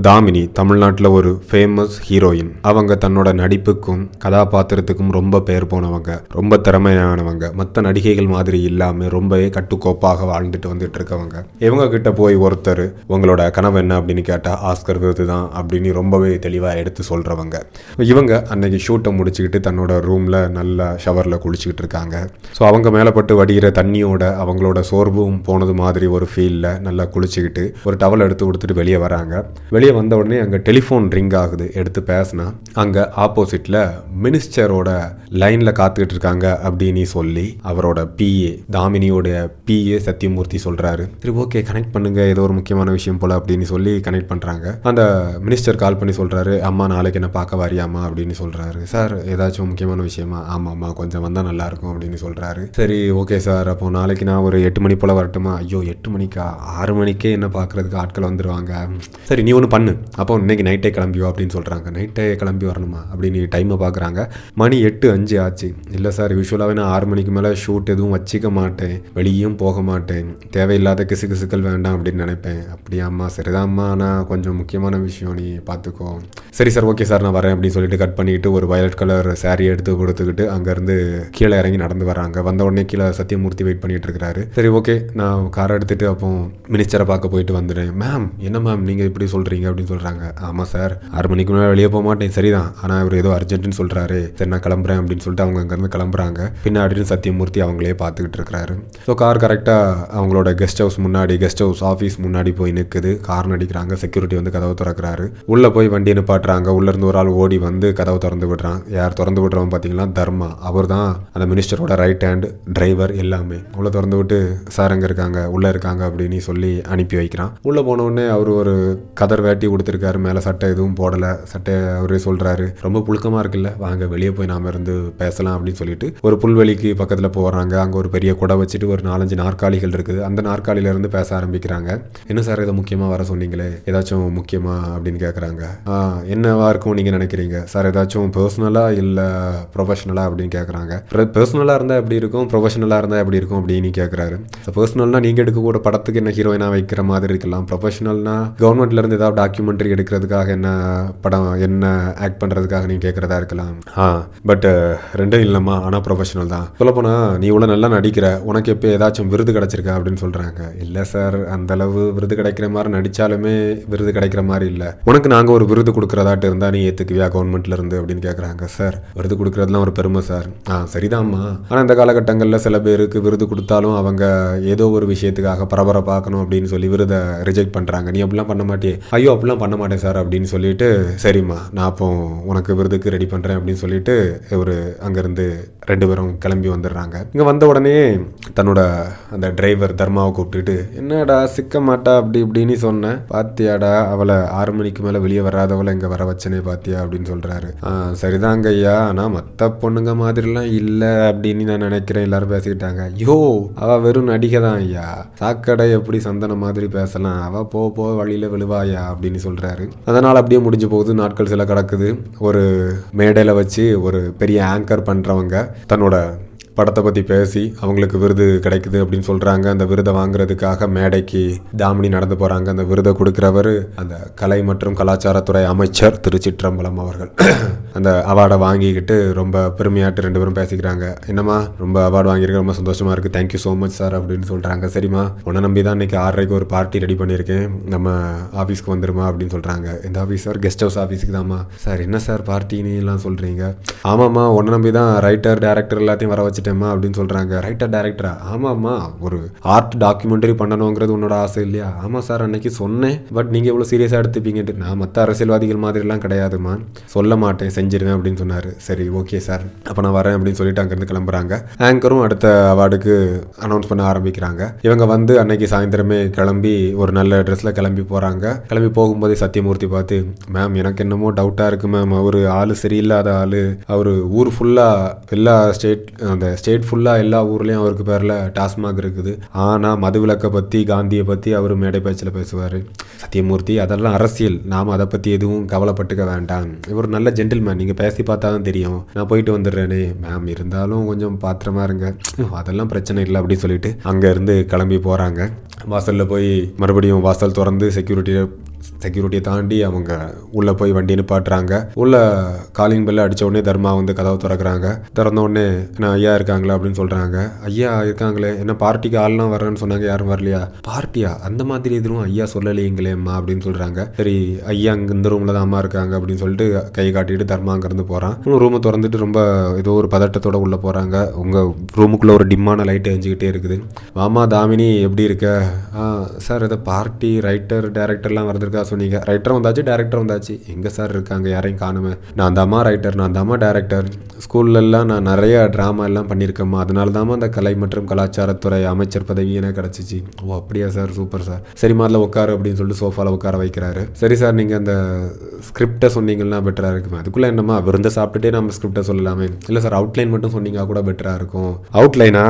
தாமினி தமிழ்நாட்டில் ஒரு famous heroine அவங்க தன்னோட நடிப்புக்கும் கதாபாத்திரத்துக்கும் ரொம்ப பேர் போனவங்க ரொம்ப திறமையானவங்க. மற்ற நடிகைகள் மாதிரி இல்லாமல் ரொம்பவே கட்டுக்கோப்பாக வாழ்ந்துட்டு வந்துட்டு இருக்கவங்க. இவங்க கிட்ட போய் ஒருத்தர் உங்களோட கனவு என்ன? அப்படின்னு கேட்டால் ஆஸ்கர் விருது தான் அப்படின்னு ரொம்பவே தெளிவாக எடுத்து சொல்கிறவங்க இவங்க அன்னைக்கு ஷூட்டை முடிச்சுக்கிட்டு தன்னோட ரூமில் நல்ல ஷவரில் குளிச்சுக்கிட்டு இருக்காங்க. ஸோ அவங்க மேலப்பட்டு வடிகிற தண்ணியோட அவங்களோட சோர்வும் போனது மாதிரி ஒரு ஃபீலில் நல்லா குளிச்சுக்கிட்டு ஒரு டவல் எடுத்து கொடுத்துட்டு வெளியே வராங்க. வெளியே வந்த உடனே அங்கே டெலிஃபோன் ரிங் ஆகுது. எடுத்து பேசினா அங்கே ஆப்போசிட்டில் மினிஸ்டரோட லைனில் காத்துக்கிட்டு இருக்காங்க அப்படின்னு சொல்லி அவரோட பிஏ தாமினியோட பிஏ சத்தியமூர்த்தி சொல்கிறாரு சரி ஓகே கனெக்ட் பண்ணுங்கள் ஏதோ ஒரு முக்கியமான விஷயம் போல் அப்படின்னு சொல்லி கனெக்ட் பண்ணுறாங்க அந்த மினிஸ்டர் கால் பண்ணி சொல்கிறாரு அம்மா நாளைக்கு என்ன பார்க்க வரியாம்மா? அப்படின்னு சொல்கிறாரு சார் ஏதாச்சும் முக்கியமான விஷயமா? ஆமாம் ஆமாம் கொஞ்சம் வந்தால் நல்லாயிருக்கும் அப்படின்னு சொல்கிறாரு சரி ஓகே சார். அப்போ நாளைக்கு நான் ஒரு எட்டு மணி போல் வரட்டுமா? ஐயோ எட்டு மணிக்கா? ஆறு மணிக்கே என்ன பார்க்குறதுக்கு ஆட்கள் வந்துடுவாங்க சரி நீ ஒன்று பண்ணு. அப்போ இன்னைக்கு நைட்டே கிளம்பியோ அப்படின்னு சொல்கிறாங்க நைட்டே கிளம்பி வரணுமா? அப்படின்னு டைமை பார்க்குறாங்க மணி எட்டு அஞ்சு ஆச்சு. இல்லை சார் யூஸ்வலாகவே நான் ஆறு மணிக்கு மேலே ஷூட் எதுவும் வச்சிக்க மாட்டேன். வெளியும் போக மாட்டேன். தேவையில்லாத கிசு கிசுக்கள் வேண்டாம் அப்படின்னு நினைப்பேன். அப்படியாம்மா சரிதாம்மா நான் கொஞ்சம் முக்கியமான விஷயம் நீ பார்த்துக்கோ சரி சார் ஓகே சார் நான் வரேன் அப்படின்னு சொல்லிட்டு கட் பண்ணிட்டு ஒரு வயலட் கலர் saree எடுத்து கொடுத்துக்கிட்டு அங்கேருந்து கீழே இறங்கி நடந்து வராங்க வந்த உடனே கீழே சத்தியமூர்த்தி வெயிட் பண்ணிட்டு இருக்கிறாரு. சரி ஓகே நான் காரை எடுத்துட்டு அப்போ மினிஸ்டரை பார்க்க போயிட்டு வந்துடுறேன். மேம் என்ன மேம் நீங்கள் இப்படி சொல்கிறீங்க அப்படின்னு சொல்கிறாங்க ஆமாம் சார். ஆறு மணிக்கு மேலே வெளியே போக மாட்டேன். சரிதான். ஆனால் அவர் ஏதோ அர்ஜென்ட்னு சொல்கிறாரு சரி நான் கிளம்புறேன் அப்படின்னு சொல்லிட்டு அவங்க அங்கேருந்து கிளம்புறாங்க. பின்னாடி சத்தியமூர்த்தி அவங்களே பார்த்துக்கிட்டு இருக்கிறாரு. ஸோ கார் கரெக்டாக அவங்களோட கெஸ்ட் ஹவுஸ் முன்னாடி கெஸ்ட் ஹவுஸ் ஆஃபீஸ் முன்னாடி போய் நிற்குது கார் அடிக்கிறாங்க. செக்யூரிட்டி வந்து கதவை திறக்கிறாரு. உள்ளே போய் வண்டியை நிப்பாட்டுறாங்க. உள்ளேருந்து ஒரு ஆள் ஓடி வந்து கதவை திறந்து விடுறான். யார் திறந்து விடுறவன் பார்த்தீங்கன்னா தர்மா. அவர் தான் அந்த மினிஸ்டரோட ரைட் ஹேண்ட் டிரைவர் எல்லாமே. உள்ளே திறந்து விட்டு சார் அங்கே இருக்காங்க? உள்ளே இருக்காங்க அப்படின்னு சொல்லி அனுப்பி வைக்கிறான். உள்ளே போன உடனே அவர் ஒரு கதர் வேட்டி கொடுத்துருக்காரு. மேலே சட்டை எதுவும் போடலை. சட்டை அவரே சொல்கிறாரு ரொம்ப புழுக்கமாக இருக்குல்ல. வாங்க வெளியே போய் நாம இருந்து பேசலாம் அப்படின்னு சொல்லிட்டு ஒரு புல்வெளிக்கு பக்கத்தில் போகிறாங்க அங்கே ஒரு பெரிய குடை வச்சுட்டு ஒரு நாலஞ்சு நாற்காலிகள் இருக்குது. அந்த நாற்காலியில இருந்து பேச ஆரம்பிக்கிறாங்க. என்ன சார் இதை முக்கியமாக வர சொன்னீங்களே? ஏதாச்சும் முக்கியமா அப்படின்னு கேட்குறாங்க என்னவா இருக்கும் நீங்கள் நினைக்கிறீங்க? சார் ஏதாச்சும் பர்சனலாக இல்லை ப்ரொஃபஷனலாக அப்படின்னு கேட்குறாங்க பர்சனலாக இருந்தால் எப்படி இருக்கும்? ப்ரொஃபஷனலாக இருந்தால் எப்படி இருக்கும் அப்படின்னு கேட்குறாரு பர்சனல்னா நீங்கள் எடுக்கக்கூட படத்துக்கு என்ன ஹீரோயினாக வைக்கிற மாதிரி இருக்கலாம். ப்ரொஃபஷனல்னா கவர்மெண்ட்ல இருந்து ஏதாவது டாக்குமெண்ட்ரி எடுக்கிறதுக்காக என்ன படம் என்ன ஆக்ட் பண்ணுறதுக்காக நீ கேட்குறதா இருக்கலாம். ஆ பட் ரெண்டும் இல்லைம்மா. ஆனால் ப்ரொஃபஷனல் தான். சொல்லப்போனால் நீ இவ்வளோ நல்லா நடிக்கிற உனக்கு எப்போ ஏதாச்சும் விருது கிடச்சிருக்கா அப்படின்னு சொல்கிறாங்க இல்லை சார் அந்தளவு விருது கிடைக்கிற மாதிரி நடித்தாலுமே விருது கிடைக்கிற மாதிரி இல்லை. உனக்கு நாங்கள் ஒரு விருது கொடுக்குறதாட்டு இருந்தால் நீ ஏற்றுக்குவியா கவர்மெண்ட்லேருந்து அப்படின்னு கேட்குறாங்க சார் விருது கொடுக்குறதுலாம் ஒரு பெருமை சார் ஆ சரிதாம்மா. ஆனால் இந்த காலகட்டங்களில் சில பேருக்கு விருது கொடுத்தாலும் அவங்க ஏதோ ஒரு விஷயத்துக்காக பரபரப்பாக்கணும் அப்படின்னு சொல்லி விருதை ரிஜெக்ட் பண்ணுறாங்க நீ அப்படிலாம் பண்ண மாட்டே ஐயோ அப்படிலாம் பண்ண மாட்டேன் சார் அப்படின்னு சொல்லிட்டு சரிம்மா நான் அப்போ உனக்கு விருதுக்கு ரெடி பண்ணுறேன் அப்படின்னு சொல்லிட்டு ஒரு அங்கேருந்து ரெண்டு பேரும் கிளம்பி வந்துடுறாங்க. இங்கே வந்த உடனே தன்னோட அந்த டிரைவர் தர்மாவை கூப்பிட்டுட்டு என்னடா சிக்க மாட்டா? அப்படி இப்படின்னு சொன்னேன் பாத்தியாடா அவளை ஆறு மணிக்கு மேலே வெளியே வராதவளை இங்கே வர வச்சனே பாத்தியா? அப்படின்னு சொல்கிறாரு சரிதாங்க ஐயா. ஆனால் மற்ற பொண்ணுங்க மாதிரிலாம் இல்லை அப்படின்னு நான் நினைக்கிறேன். எல்லாரும் பேசிக்கிட்டாங்க. யோ அவள் வெறும் நடிகை தான் ஐயா. சாக்கடை எப்படி சந்தன மாதிரி பேசலாம்? அவள் போ போ வழியில் விழுவாயா? அப்படின்னு சொல்கிறாரு அதனால் அப்படியே முடிஞ்சு போகுது. நாட்கள் சில கிடக்குது. ஒரு மேடையில் வச்சு ஒரு பெரிய ஆங்கர் பண்ணுறவங்க தன்னோட படத்தை பற்றி பேசி அவங்களுக்கு விருது கிடைக்குது அப்படின்னு சொல்கிறாங்க அந்த விருதை வாங்குறதுக்காக மேடைக்கு தாமினி நடந்து போகிறாங்க அந்த விருதை கொடுக்குறவர் அந்த கலை மற்றும் கலாச்சாரத்துறை அமைச்சர் திருச்சிற்றம்பலம் அவர்கள். அந்த அவார்டை வாங்கிக்கிட்டு ரொம்ப பெருமையாட்டு ரெண்டு பேரும் பேசிக்கிறாங்க. என்னம்மா ரொம்ப அவார்டு வாங்கியிருக்க ரொம்ப சந்தோஷமாக இருக்குது தேங்க்யூ ஸோ மச் சார் அப்படின்னு சொல்கிறாங்க சரிம்மா உன்னை நம்பி தான் இன்றைக்கி ஆறரைக்கு ஒரு பார்ட்டி ரெடி பண்ணியிருக்கேன். நம்ம ஆஃபீஸ்க்கு வந்துருமா அப்படின்னு சொல்கிறாங்க இந்த ஆஃபீஸ் சார் கெஸ்ட் ஹவுஸ் ஆஃபீஸுக்கு தான்மா. சார் என்ன சார் பார்ட்டின்னு எல்லாம் சொல்கிறீங்க ஆமாம்மா உன்னை நம்பி தான் ரைட்டர் டேரக்டர் எல்லாத்தையும் வர வச்சுட்டேம்மா அப்படின்னு சொல்கிறாங்க ரைட்டர் டேரக்டரா ஆமாம்மா. ஒரு ஆர்ட் டாக்குமெண்ட்ரி பண்ணணுங்கிறது உன்னோட ஆசை இல்லையா? ஆமாம் சார் அன்னைக்கு சொன்னேன். பட் நீங்கள் இவ்வளோ சீரியஸாக எடுத்துப்பீங்கன்ட்டு நான் மற்ற அரசியல்வாதிகள் மாதிரிலாம் கிடையாதுமா சொல்ல மாட்டேன் செஞ்சிருவேன் அப்படின்னு சொன்னார். சரி ஓகே சார் அப்போ நான் வரேன் அப்படின்னு சொல்லிட்டு அங்கேருந்து கிளம்புறாங்க. ஆங்கரும் அடுத்த அவார்டுக்கு அனௌன்ஸ் பண்ண ஆரம்பிக்கிறாங்க. இவங்க வந்து அன்னைக்கு சாயந்தரமே கிளம்பி ஒரு நல்ல ட்ரெஸ்ஸில் கிளம்பி போகிறாங்க கிளம்பி போகும்போதே சத்தியமூர்த்தி பார்த்து மேம் எனக்கு என்னமோ டவுட்டாக இருக்குது மேம் அவர் ஆள் சரியில்லாத ஆள். அவர் ஊர் ஃபுல்லாக எல்லா ஸ்டேட் அந்த ஸ்டேட் ஃபுல்லாக எல்லா ஊர்லேயும் அவருக்கு பேரில் டாஸ்மாக் இருக்குது. ஆனால் மதுவிலக்கை பற்றி காந்தியை பற்றி அவர் மேடை பேச்சில் பேசுவார். சத்தியமூர்த்தி அதெல்லாம் அரசியல். நாம் அதை பற்றி எதுவும் கவலைப்பட்டுக்க வேண்டாம். இவர் நல்ல ஜென்டில்மேன் நீங்கள் பேசி பார்த்தா தான் தெரியும். நான் போயிட்டு வந்துடுறேனே. மேம் இருந்தாலும் கொஞ்சம் பாத்திரமா இருங்க. அதெல்லாம் பிரச்சனை இல்லை அப்படின்னு சொல்லிட்டு அங்கேருந்து கிளம்பி போகிறாங்க வாசலில் போய் மறுபடியும் வாசல் திறந்து செக்யூரிட்டியை செக்யூரிட்டியை தாண்டி அவங்க உள்ளே போய் வண்டி நிப்பாட்டுறாங்க. உள்ளே காலிங் பெல்ல அடித்த உடனே தர்மா வந்து கதவை திறக்கிறாங்க. திறந்த உடனே நான் ஐயா இருக்காங்களா? அப்படின்னு சொல்கிறாங்க ஐயா இருக்காங்களே என்ன பார்ட்டிக்கு ஆள்லாம் வரேன்னு சொன்னாங்க யாரும் வரலையா? பார்ட்டியா? அந்த மாதிரி எதுவும் ஐயா சொல்லலைங்களேம்மா அப்படின்னு சொல்கிறாங்க சரி ஐயா அங்கே இந்த ரூமில் தான் அம்மா இருக்காங்க அப்படின்னு சொல்லிட்டு கை காட்டிட்டு தர்மா அங்கேருந்து போகிறான் ரூமை திறந்துட்டு ரொம்ப ஏதோ ஒரு பதட்டத்தோட உள்ளே போகிறாங்க உங்கள் ரூமுக்குள்ளே ஒரு டிம்மான லைட் எரிஞ்சுக்கிட்டே இருக்குது. மாமா தாமினி எப்படி இருக்க? சார் இதை பார்ட்டி ரைட்டர் டேரக்டர்லாம் வந்திருக்கா சொன்னீங்க. ரைட்டரும் வந்தாச்சு டேரக்டர் வந்தாச்சு. எங்கே சார் இருக்காங்க யாரையும் காணுமே? நான் தாம்மா ரைட்டர் நான் தாம்மா டேரக்டர் ஸ்கூல்லலாம் நான் நிறைய ட்ராமா எல்லாம் பண்ணியிருக்கேம்மா. அதனால தாம்மா அந்த கலை மற்றும் கலாச்சாரத்துறை அமைச்சர் பதவி எனக்கு கிடச்சிச்சு. ஓ அப்படியா சார் சூப்பர் சார் சரி மாதிரில உட்காரு அப்படின்னு சொல்லிட்டு சோஃபாவில் உட்கார வைக்கிறாரு. சரி சார் நீங்கள் அந்த ஸ்கிரிப்டை சொன்னீங்கன்னா பெட்டராக இருக்குமே. அதுக்குள்ளே என்னம்மா விருந்த சாப்பிட்டுட்டே நம்ம ஸ்கிரிப்டை சொல்லலாமே. இல்லை சார் அவுட்லைன் மட்டும் சொன்னீங்க கூட பெட்டராக இருக்கும். அவுட்லைனா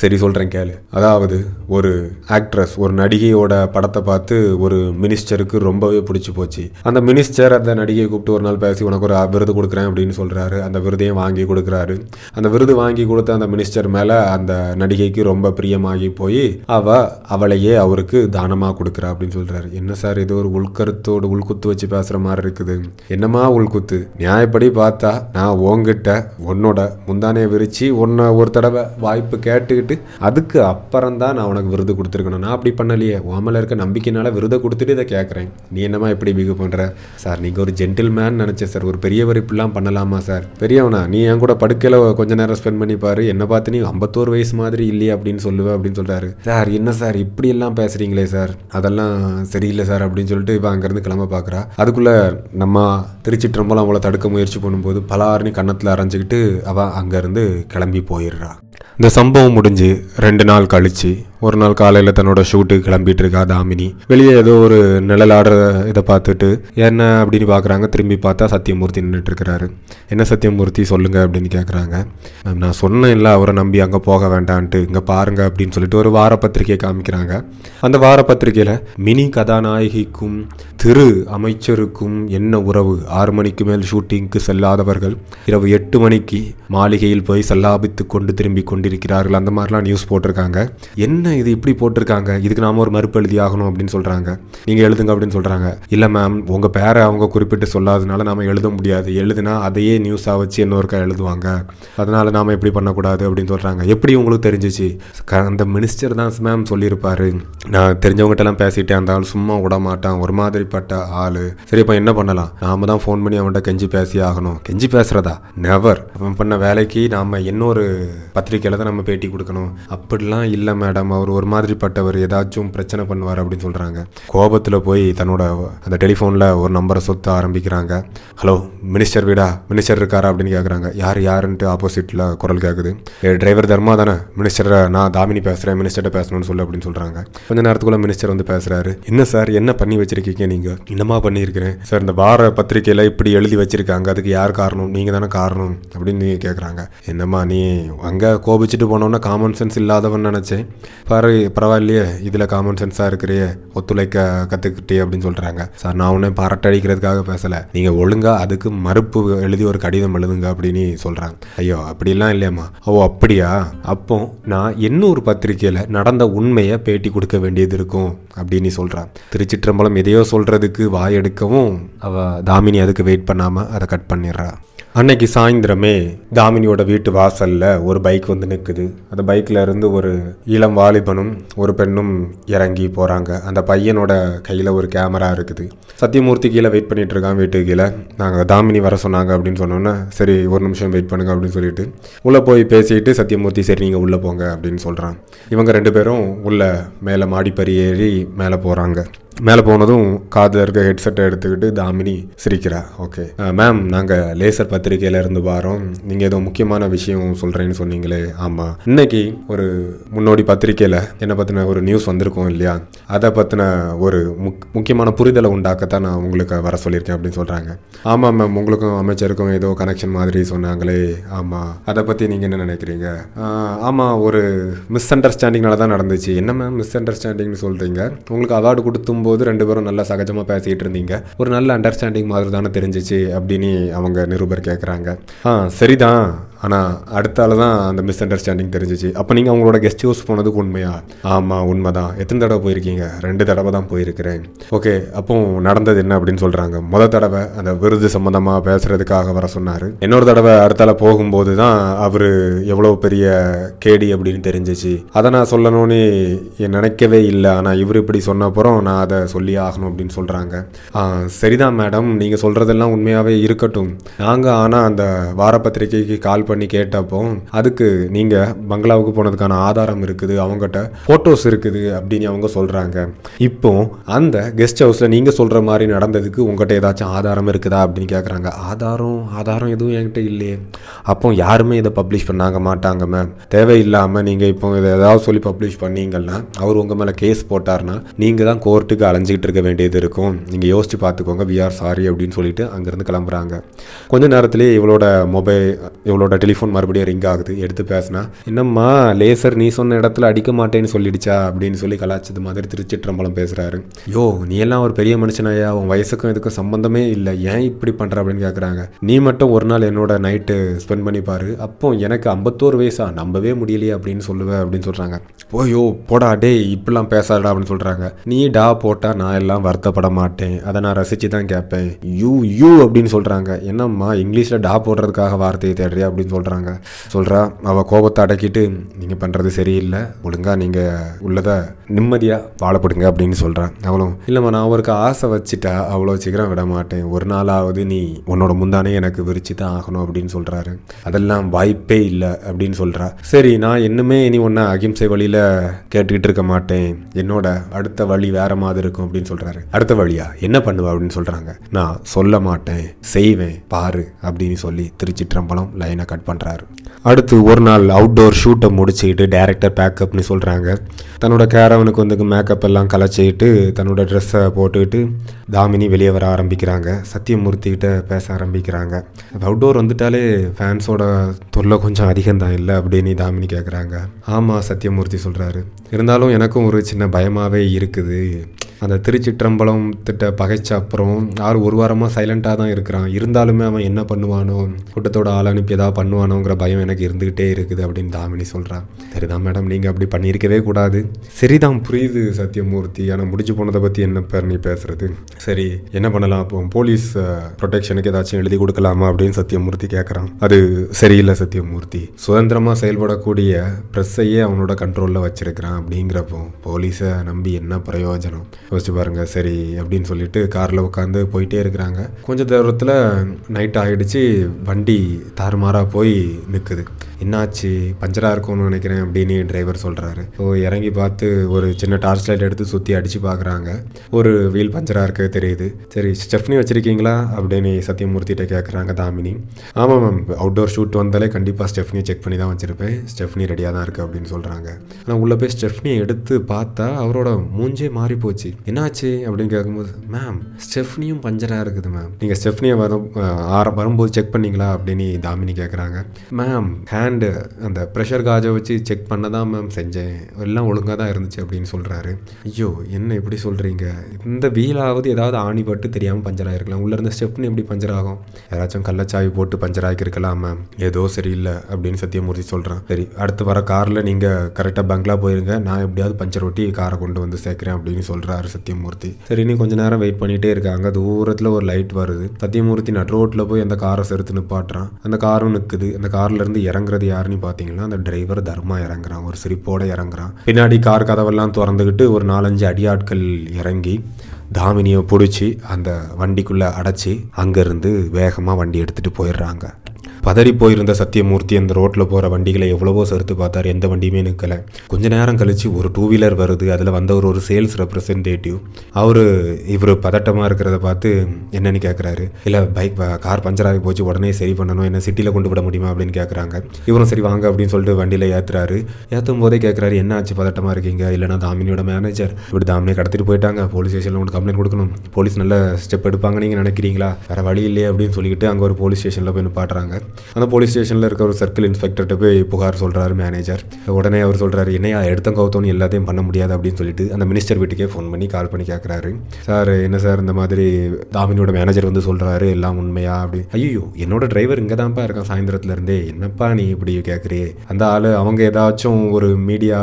சரி சொல்கிறேன் கேளு. அதாவது ஒரு ஆக்ட்ரஸ் ஒரு நடிகையோட படத்தை பார்த்து ஒரு மினிஸ்டருக்கு ரொம்பவே பிடிச்சி போச்சு. அந்த மினிஸ்டர் அந்த நடிகையை கூப்பிட்டு ஒரு நாள் பேசி உனக்கு ஒரு விருது கொடுக்குறேன் அப்படின்னு சொல்கிறாரு அந்த விருதையும் வாங்கி கொடுக்குறாரு. அந்த விருது வாங்கி கொடுத்த அந்த மினிஸ்டர் மேலே அந்த நடிகைக்கு ரொம்ப பிரியமாகி போய் அவ அவளையே அவருக்கு தானமாக கொடுக்குறா அப்படின்னு சொல்கிறாரு என்ன சார் இது ஒரு உள்கருத்தோடு உள்குத்து வச்சு பேசுகிற மாதிரி இருக்குது. என்னமா உள்குத்து? நியாயப்படி பார்த்தா நான் உன்கிட்ட உன்னோட முந்தானையை விரித்து உன்னை ஒரு தடவை வாய்ப்பு கேட்டுக்கிட்டு அதுக்கு அப்புறம் தான் நான் உனக்கு விருது கொடுத்துருக்கணும். நான் அப்படி பண்ணலையே. ஓமல இருக்க நம்பிக்கைனால விருதை கொடுத்துட்டு இதை கேட்குறேன் நீ என்னமா எப்படி பிகு பண்ணுற சார் நீங்கள் ஒரு ஜென்டில் மேன் நினச்சேன் சார். ஒரு பெரியவர் இப்படிலாம் பண்ணலாமா சார்? பெரியவனா? நீ என் கூட படுக்கையில் கொஞ்ச நேரம் ஸ்பெண்ட் பண்ணி பாரு. என்னை பார்த்து நீ ஐம்பத்தோரு வயசு மாதிரி இல்லையே அப்படின்னு சொல்லுவேன் அப்படின்னு சொல்கிறாரு சார் என்ன சார்? இப்படி எல்லாம் பேசுகிறீங்களே சார். அதெல்லாம் சரியில்லை சார் அப்படின்னு சொல்லிட்டு இப்போ அங்கேருந்து கிளம்ப பார்க்குறா அதுக்குள்ளே நம்ம திருச்சி ட்ரம்பலாம் அவளை தடுக்க முயற்சி பண்ணும்போது பலாருன்னு கன்னத்தில் அரைஞ்சிக்கிட்டு அவள் அங்கேருந்து கிளம்பி போயிடுறா. இந்த சம்பவம் முடிஞ்சு ரெண்டு நாள் கழித்து ஒரு நாள் காலையில் தன்னோட ஷூட்டுக்கு கிளம்பிட்டு இருக்கா தாமினி. வெளியே ஏதோ ஒரு நிழலாடுற இதை பார்த்துட்டு என்ன அப்படின்னு பார்க்குறாங்க திரும்பி பார்த்தா சத்தியமூர்த்தி நின்றுட்டு இருக்கிறாரு. என்ன சத்தியமூர்த்தி? சொல்லுங்க அப்படின்னு கேட்குறாங்க மேம் நான் சொன்னேன் இல்லை அவரை நம்பி அங்கே போக வேண்டான்ட்டு. இங்கே பாருங்க அப்படின்னு சொல்லிட்டு ஒரு வார பத்திரிகையை காமிக்கிறாங்க. அந்த வார பத்திரிகையில் மினி கதாநாயகிக்கும் திரு அமைச்சருக்கும் என்ன உறவு? ஆறு மணிக்கு மேல் ஷூட்டிங்க்கு செல்லாதவர்கள் இரவு எட்டு மணிக்கு மாளிகையில் போய் சல்லாபித்து கொண்டு திரும்பி கொண்டிருக்கிறார்கள். அந்த மாதிரிலாம் நியூஸ் போட்டிருக்காங்க. என்ன இது இப்படி போட்டிருக்காங்க? இதுக்கு நாம ஒரு மறுப்பு எழுதி ஆகணும் அப்படின்னு சொல்கிறாங்க நீங்கள் எழுதுங்க அப்படின்னு சொல்கிறாங்க இல்லை மேம் உங்கள் பேரை அவங்க குறிப்பிட்டு சொல்லாதனால நாம் எழுத முடியாது. எழுதுனா அதையே நியூஸாக வச்சு இன்னொருக்கா எழுதுவாங்க. அதனால் நாம் எப்படி பண்ணக்கூடாது அப்படின்னு சொல்கிறாங்க எப்படி உங்களுக்கு தெரிஞ்சிச்சு? க- அந்த மினிஸ்டர் தான் மேம் சொல்லியிருப்பார். நான் தெரிஞ்சவங்ககிட்டலாம் பேசிட்டேன். அந்த ஆள் சும்மா விட மாட்டான் ஒரு மாதிரிப்பட்ட ஆள். சரி இப்போ என்ன பண்ணலாம்? நாம் தான் ஃபோன் பண்ணி அவன்கிட்ட கெஞ்சி பேசி ஆகணும். கெஞ்சி பேசுகிறதா நெவர் அவன் பண்ண வேலைக்கு நாம் இன்னொரு பத்திரிக்கையில் தான் நம்ம பேட்டி கொடுக்கணும். அப்படிலாம் இல்லை மேடம் அவர் ஒரு மாதிரிப்பட்டவர் ஏதாச்சும் பிரச்சனை பண்ணுவார் அப்படின்னு சொல்கிறாங்க கோபத்தில் போய் தன்னோட அந்த டெலிஃபோனில் ஒரு நம்பரை சொத்த ஆரம்பிக்கிறாங்க. ஹலோ மினிஸ்டர் வீடா? மினிஸ்டர் இருக்காரா? அப்படின்னு கேட்குறாங்க யார் யாருன்ட்டு ஆப்போசிட்டில் குரல் கேட்குது டிரைவர் தர்மா தானே? மினிஸ்டரை நான் தாமினி பேசுகிறேன் மினிஸ்டர்கிட்ட பேசணும்னு சொல்லு அப்படின்னு சொல்கிறாங்க கொஞ்ச நேரத்துக்குள்ள மினிஸ்டர் வந்து பேசுகிறாரு என்ன சார் என்ன பண்ணி வச்சிருக்கீங்க நீங்கள் என்னமா பண்ணியிருக்கிறேன்? சார் இந்த வார பத்திரிக்கையில் இப்படி எழுதி வச்சிருக்காங்க. அதுக்கு யார் காரணம்? நீங்கள் தானே காரணம்? அப்படின்னு நீ கேட்குறாங்க என்னம்மா நீ அங்கே கோபிச்சுட்டு போனோன்னா காமன் சென்ஸ் இல்லாதவன் நினச்சேன். பாரு பரவாயில்லையே இதில் காமன் சென்ஸாக இருக்கிறையே ஒத்துழைக்க கற்றுக்கிட்டே அப்படின்னு சொல்கிறாங்க சார் நான் ஒன்றும் பாராட்டடிக்கிறதுக்காக பேசலை. நீங்கள் ஒழுங்காக அதுக்கு மறுப்பு எழுதி ஒரு கடிதம் எழுதுங்க அப்படின்னு சொல்கிறாங்க ஐயோ அப்படிலாம் இல்லையாம்மா. ஓ அப்படியா? அப்போ நான் இன்னொரு பத்திரிக்கையில் நடந்த உண்மையை பேட்டி கொடுக்க வேண்டியது இருக்கும் அப்படின்னு சொல்கிறான் திருச்சிற்றம்பலம் எதையோ சொல்கிறதுக்கு வாய் எடுக்கவும் அவள் தாமினி அதுக்கு வெயிட் பண்ணாமல் அதை கட் பண்ணிடுறா. அன்னைக்கு சாயந்தரமே தாமினியோட வீட்டு வாசல்ல ஒரு பைக் வந்து நிற்குது அந்த பைக்ல இருந்து ஒரு இளம் வாலிபனும் ஒரு பெண்ணும் இறங்கி போறாங்க. அந்த பையனோட கையில ஒரு கேமரா இருக்குது. சத்தியமூர்த்தி கீழே வெயிட் பண்ணிட்டு இருக்கான் வீட்டுக்கு கீழே. நாங்கள் தாமினி வர சொன்னாங்க அப்படின்னு சொன்னோன்னே சரி ஒரு நிமிஷம் வெயிட் பண்ணுங்க அப்படின்னு சொல்லிட்டு உள்ளே போய் பேசிட்டு சத்தியமூர்த்தி சரி நீங்கள் உள்ளே போங்க அப்படின்னு சொல்கிறான் இவங்க ரெண்டு பேரும் உள்ள மேலே மாடிப்பறி ஏறி மேலே போகிறாங்க மேலே போனதும் காதில் இருக்க ஹெட்செட்டை எடுத்துக்கிட்டு தாமினி சிரிக்கிறா. ஓகே மேம் uh, நாங்கள் லேசர் பத்திரிகையிலேருந்து வாரோம். நீங்கள் ஏதோ முக்கியமான விஷயம் சொல்கிறேன்னு சொன்னீங்களே. ஆமாம் இன்னைக்கு ஒரு முன்னோடி பத்திரிக்கையில் என்னை பற்றின ஒரு நியூஸ் வந்திருக்கோம் இல்லையா? அதை பற்றின ஒரு முக் முக்கியமான புரிதலை உண்டாக்கத்தான் நான் உங்களுக்கு வர சொல்லியிருக்கேன் அப்படின்னு சொல்கிறாங்க ஆமாம் மேம் உங்களுக்கும் அமைச்சருக்கும் ஏதோ கனெக்ஷன் மாதிரி சொன்னாங்களே. ஆமாம் அதை பற்றி நீங்கள் என்ன நினைக்கிறீங்க? Uh, ஆமாம் ஒரு மிஸ் அண்டர்ஸ்டாண்டிங்னால தான் நடந்துச்சு. என்ன மேம் மிஸ் அண்டர்ஸ்டாண்டிங்னு சொல்கிறீங்க உங்களுக்கு அவார்டு கொடுத்தும் போது ரெண்டு பேரும் நல்லா சகஜமாக பேசிகிட்டு இருந்தீங்க. ஒரு நல்ல அண்டர்ஸ்டாண்டிங் மாதிரி தானே தெரிஞ்சிச்சு அப்படின்னு அவங்க நிருபர் கேட்குறாங்க ஆ சரிதான். ஆனால் அடுத்தால தான் அந்த மிஸ் அண்டர்ஸ்டாண்டிங் தெரிஞ்சிச்சு. அப்போ நீங்கள் அவங்களோட கெஸ்ட் ஹவுஸ் போனதுக்கு உண்மையா? ஆமாம் உண்மை தான் எத்தனை தடவை போயிருக்கீங்க? ரெண்டு தடவை தான் போயிருக்கிறேன். ஓகே அப்போ நடந்தது என்ன அப்படின்னு சொல்கிறாங்க முத தடவை அந்த விருது சம்மந்தமாக பேசுகிறதுக்காக வர சொன்னார். இன்னொரு தடவை அடுத்தால போகும்போது தான் அவர் எவ்வளோ பெரிய கேடி அப்படின்னு தெரிஞ்சிச்சு. அதை நான் சொல்லணும்னு என் நினைக்கவே இல்லை. ஆனால் இவர் இப்படி சொன்ன அப்புறம் நான் அதை சொல்லி ஆகணும் அப்படின்னு சொல்கிறாங்க சரிதான் மேடம். நீங்கள் சொல்கிறதெல்லாம் உண்மையாகவே இருக்கட்டும். நாங்கள் ஆனால் அந்த வாரப்பத்திரிகைக்கு கால் பண்ணி பண்ணி கேட்டப்போ அதுக்கு நீங்கள் பங்களாவுக்கு போனதுக்கான ஆதாரம் இருக்குது அவங்ககிட்ட ஃபோட்டோஸ் இருக்குது அப்படின்னு அவங்க சொல்கிறாங்க இப்போ அந்த கெஸ்ட் ஹவுஸில் நீங்கள் சொல்கிற மாதிரி நடந்ததுக்கு உங்கள்கிட்ட ஏதாச்சும் ஆதாரம் இருக்குதா அப்படின்னு கேட்குறாங்க ஆதாரம் ஆதாரம் எதுவும் என்கிட்ட இல்லையே. அப்போ யாருமே இதை பப்ளிஷ் பண்ணாங்க மாட்டாங்க மேம் தேவையில்லாமல் நீங்கள் இப்போ இதை ஏதாவது சொல்லி பப்ளிஷ் பண்ணீங்கன்னா அவர் உங்கள் மேலே கேஸ் போட்டார்னா நீங்கள் தான் கோர்ட்டுக்கு அலைஞ்சிக்கிட்டு இருக்க வேண்டியது இருக்கும். நீங்கள் யோசிச்சு பார்த்துக்கோங்க. வி ஆர் சாரி அப்படின்னு சொல்லிட்டு அங்கேருந்து கிளம்புறாங்க. கொஞ்ச நேரத்திலேயே இவளோட மொபைல் இவளோட டெலிஃபோன் மறுபடியும் ரிங் ஆகுது. எடுத்து பேசினா என்னம்மா லேசர் நீ சொன்ன இடத்துல அடிக்க மாட்டேன்னு சொல்லிடுச்சா? அப்படின்னு சொல்லி கலாச்சது மாதிரி திருச்சிற்றம்பலம் பேசுகிறாரு யோ நீ எல்லாம் ஒரு பெரிய மனுஷனாயா உன் வயசுக்கும் இதுக்கும் சம்மந்தமே இல்லை. ஏன் இப்படி பண்ணுற அப்படின்னு கேட்குறாங்க நீ மட்டும் ஒரு நாள் என்னோட நைட்டு ஸ்பெண்ட் பண்ணி பாரு. அப்போ எனக்கு ஐம்பத்தோரு வயசா? நம்பவே முடியலையே அப்படின்னு சொல்லுவேன் அப்படின்னு சொல்கிறாங்க ஓயோ போடா டேய் இப்படிலாம் பேசாடா அப்படின்னு சொல்கிறாங்க நீ டா போட்டால் நான் எல்லாம் வருத்தப்பட மாட்டேன். அதை நான் ரசித்து தான் கேட்பேன் யூ யூ அப்படின்னு சொல்கிறாங்க என்னம்மா இங்கிலீஷில் டா போடுறதுக்காக வார்த்தையை தேடுறியா? அப்படின்னு அப்படின்னு சொல்கிறாங்க சொல்கிறா அவள் கோபத்தை அடக்கிட்டு நீங்கள் பண்ணுறது சரியில்லை. ஒழுங்காக நீங்கள் உள்ளதை நிம்மதியாக வாழப்படுங்க அப்படின்னு சொல்கிறான் அவளும் இல்லைம்மா நான் அவருக்கு ஆசை வச்சுட்டா அவ்வளோ சீக்கிரம் விட மாட்டேன். ஒரு நாளாவது நீ உன்னோட முந்தானே எனக்கு விரிச்சு தான் ஆகணும் அப்படின்னு சொல்கிறாரு அதெல்லாம் வாய்ப்பே இல்லை அப்படின்னு சொல்கிறா சரி நான் இன்னுமே இனி ஒன்று அகிம்சை வழியில் கேட்டுக்கிட்டு இருக்க மாட்டேன். என்னோட அடுத்த வழி வேற மாதிரி இருக்கும் அப்படின்னு சொல்கிறாரு அடுத்த வழியா? என்ன பண்ணுவா? அப்படின்னு சொல்கிறாங்க நான் சொல்ல மாட்டேன். செய்வேன். பாரு அப்படின்னு சொல்லி திருச்சிற்றம்பலம் லைனை கட் பண்ணுறாரு அடுத்து ஒரு நாள் அவுட்டோர் ஷூட்டை முடிச்சுக்கிட்டு டேரக்டர் பேக்கப்னு சொல்கிறாங்க தன்னோட கேரவனுக்கு வந்து மேக்கப் எல்லாம் கலைச்சிக்கிட்டு தன்னோட ட்ரெஸ்ஸை போட்டுக்கிட்டு தாமினி வெளியே வர ஆரம்பிக்கிறாங்க. சத்தியமூர்த்திக்கிட்ட பேச ஆரம்பிக்கிறாங்க. அவுட்டோர் வந்துட்டாலே ஃபேன்ஸோட தொல்லை கொஞ்சம் அதிகம்தான் இல்லை அப்படின்னு தாமினி கேட்குறாங்க ஆமாம் சத்தியமூர்த்தி சொல்கிறாரு இருந்தாலும் எனக்கும் ஒரு சின்ன பயமாகவே இருக்குது. அந்த திருச்சிற்றம்பலம் திட்ட பகைச்ச அப்புறம் யார் ஒரு வாரமாக சைலண்ட்டாக தான் இருக்கிறான். இருந்தாலுமே அவன் என்ன பண்ணுவானோ கூட்டத்தோட ஆள் அனுப்பி ஏதாவது பண்ணுவானோங்கிற பயம் எனக்கு இருந்துக்கிட்டே இருக்குது அப்படின்னு தாமினி சொல்கிறான் சரிதான் மேடம் நீங்கள் அப்படி பண்ணியிருக்கவே கூடாது. சரிதான் புரியுது சத்தியமூர்த்தி ஆனால் முடிஞ்சு போனதை பற்றி என்ன பேர் நீ பேசுறது? சரி என்ன பண்ணலாம் அப்போ? போலீஸ் ப்ரொடெக்ஷனுக்கு ஏதாச்சும் எழுதி கொடுக்கலாமா அப்படின்னு சத்தியமூர்த்தி கேட்குறான் அது சரியில்லை சத்தியமூர்த்தி சுதந்திரமாக செயல்படக்கூடிய ப்ரெஸ்ஸையே அவனோட கண்ட்ரோலில் வச்சிருக்கிறான் அப்படிங்கிறப்போ போலீஸை நம்பி என்ன பிரயோஜனம்? யோசிச்சு பாருங்க. சரி அப்படின்னு சொல்லிட்டு காரில் உட்காந்து போயிட்டே இருக்கிறாங்க. கொஞ்ச தூரத்தில் நைட் ஆகிடுச்சு வண்டி தாறுமாறாக போய் நிற்குது என்னாச்சு? பஞ்சராக இருக்கும்னு நினைக்கிறேன் அப்படின்னு டிரைவர் சொல்கிறாரு ஸோ இறங்கி பார்த்து ஒரு சின்ன டார்ச் லைட் எடுத்து சுற்றி அடித்து பார்க்குறாங்க. ஒரு வீல் பஞ்சராக இருக்க தெரியுது. சரி ஸ்டெஃப்னி வச்சுருக்கீங்களா? அப்படின்னு சத்யமூர்த்திகிட்ட கேட்குறாங்க தாமினி. ஆமாம் மேம் அவுட்டோர் ஷூட் வந்தாலே கண்டிப்பாக ஸ்டெஃப்னி செக் பண்ணி தான் வச்சுருப்பேன். ஸ்டெஃப்னி ரெடியாக தான் இருக்குது அப்படின்னு சொல்கிறாங்க ஆனால் உள்ளே போய் ஸ்டெஃப்னியை எடுத்து பார்த்தா அவரோட மூஞ்சே மாறி போச்சு. என்னாச்சு? அப்படின்னு கேட்கும்போது மேம் ஸ்டெஃப்னியும் பஞ்சராக இருக்குது மேம் நீங்கள் ஸ்டெஃப்னியை வரும் ஆர வரும்போது செக் பண்ணீங்களா? அப்படின்னு தாமினி கேட்குறாங்க மேம் ஹே ஹேண்டு அந்த ப்ரெஷர் காஜை வச்சு செக் பண்ண தான் மேம் செஞ்சேன். எல்லாம் ஒழுங்காக தான் இருந்துச்சு அப்படின்னு சொல்கிறாரு ஐயோ என்ன எப்படி சொல்கிறீங்க இந்த வீலாவது ஏதாவது ஆணிப்பட்டு தெரியாமல் பஞ்சர் ஆகிருக்கலாம் உள்ளே இருந்த ஸ்டெப்னு எப்படி பஞ்சர் ஆகும்? யாராச்சும் கள்ளச்சாவி போட்டு பஞ்சர் ஆகிருக்கலாம் மேம் ஏதோ சரியில்லை அப்படின்னு சத்தியமூர்த்தி சொல்கிறான் சரி அடுத்து வர காரில் நீங்கள் கரெக்டாக பங்களா போயிருங்க. நான் எப்படியாவது பஞ்சர் ஒட்டி காரை கொண்டு வந்து சேர்க்குறேன் அப்படின்னு சொல்கிறாரு சத்தியமூர்த்தி. சரி நீ கொஞ்ச நேரம் வெயிட் பண்ணிகிட்டே இருக்காங்க. தூரத்தில் ஒரு லைட் வருது. சத்தியமூர்த்தி நட் ரோட்டில் போய் அந்த காரை செலுத்து நிப்பாட்டுறான். அந்த காரும் நிற்குது அந்த கார்லேருந்து இருந்து இறங்குறது யாருன்னு பார்த்தீங்கன்னா அந்த டிரைவர் தர்மா இறங்குறான். ஒரு சிரிப்போட இறங்குறான். பின்னாடி கார் கதவெல்லாம் திறந்துக்கிட்டு ஒரு நாலஞ்சு அடியாட்கள் இறங்கி தாமினியை பிடிச்சி அந்த வண்டிக்குள்ளே அடைச்சி அங்கேருந்து வேகமாக வண்டி எடுத்துகிட்டு போயிடுறாங்க. பதறி போயிருந்த சத்தியமூர்த்தி அந்த ரோட்டில் போகிற வண்டிகளை எவ்வளவோ சறுத்து பார்த்தார். எந்த வண்டியுமே நிற்கலை கொஞ்ச நேரம் கழித்து ஒரு டூ வீலர் வருது. அதில் வந்தவர் ஒரு சேல்ஸ் ரெப்ரசன்டேட்டிவ் அவர் இவர் பதட்டமாக இருக்கிறத பார்த்து என்னன்னு கேட்குறாரு இல்லை பைக் கார் பஞ்சர் ஆகி போச்சு. உடனே சரி பண்ணணும். என்ன சிட்டியில் கொண்டு விட முடியுமா? அப்படின்னு கேட்குறாங்க இவரும் சரி வாங்க அப்படின்னு சொல்லிட்டு வண்டியில் ஏற்றுறாரு ஏற்றும் போதே கேட்குறாரு என்ன ஆச்சு? பதட்டமாக இருக்கீங்க? இல்லைனா தாமினியோட மேனேஜர் இப்படி தாமினியை கடத்திட்டு போயிட்டாங்க. போலீஸ் ஸ்டேஷனில் உங்களுக்கு கம்ப்ளைண்ட் கொடுக்கணும். போலீஸ் நல்ல ஸ்டெப் எடுப்பாங்க நீங்கள் நினைக்கிறீங்களா? வேறு வழி இல்லையே அப்படின்னு சொல்லிக்கிட்டு அங்கே ஒரு போலீஸ் ஸ்டேஷனில் போய் நிப்பாட்டுறாங்க. அந்த போலீஸ் ஸ்டேஷனில் இருக்க ஒரு சர்க்கிள் இன்ஸ்பெக்டர்கிட்ட போய் புகார் சொல்கிறாரு மேனேஜர் உடனே அவர் சொல்கிறாரு என்னையா எடுத்த கவுத்தோன்னு எல்லாத்தையும் பண்ண முடியாது அப்படின்னு சொல்லிட்டு அந்த மினிஸ்டர் வீட்டுக்கே ஃபோன் பண்ணி கால் பண்ணி கேட்குறாரு சார் என்ன சார் இந்த மாதிரி தாமினியோட மேனேஜர் வந்து சொல்கிறாரு எல்லாம் உண்மையா? அப்படி. ஐயோ என்னோட டிரைவர் இங்கே தான்ப்பா இருக்கான் சாயந்தரத்துலேருந்தே என்னப்பா நீ இப்படி கேட்குறியே அந்த ஆள் அவங்க ஏதாச்சும் ஒரு மீடியா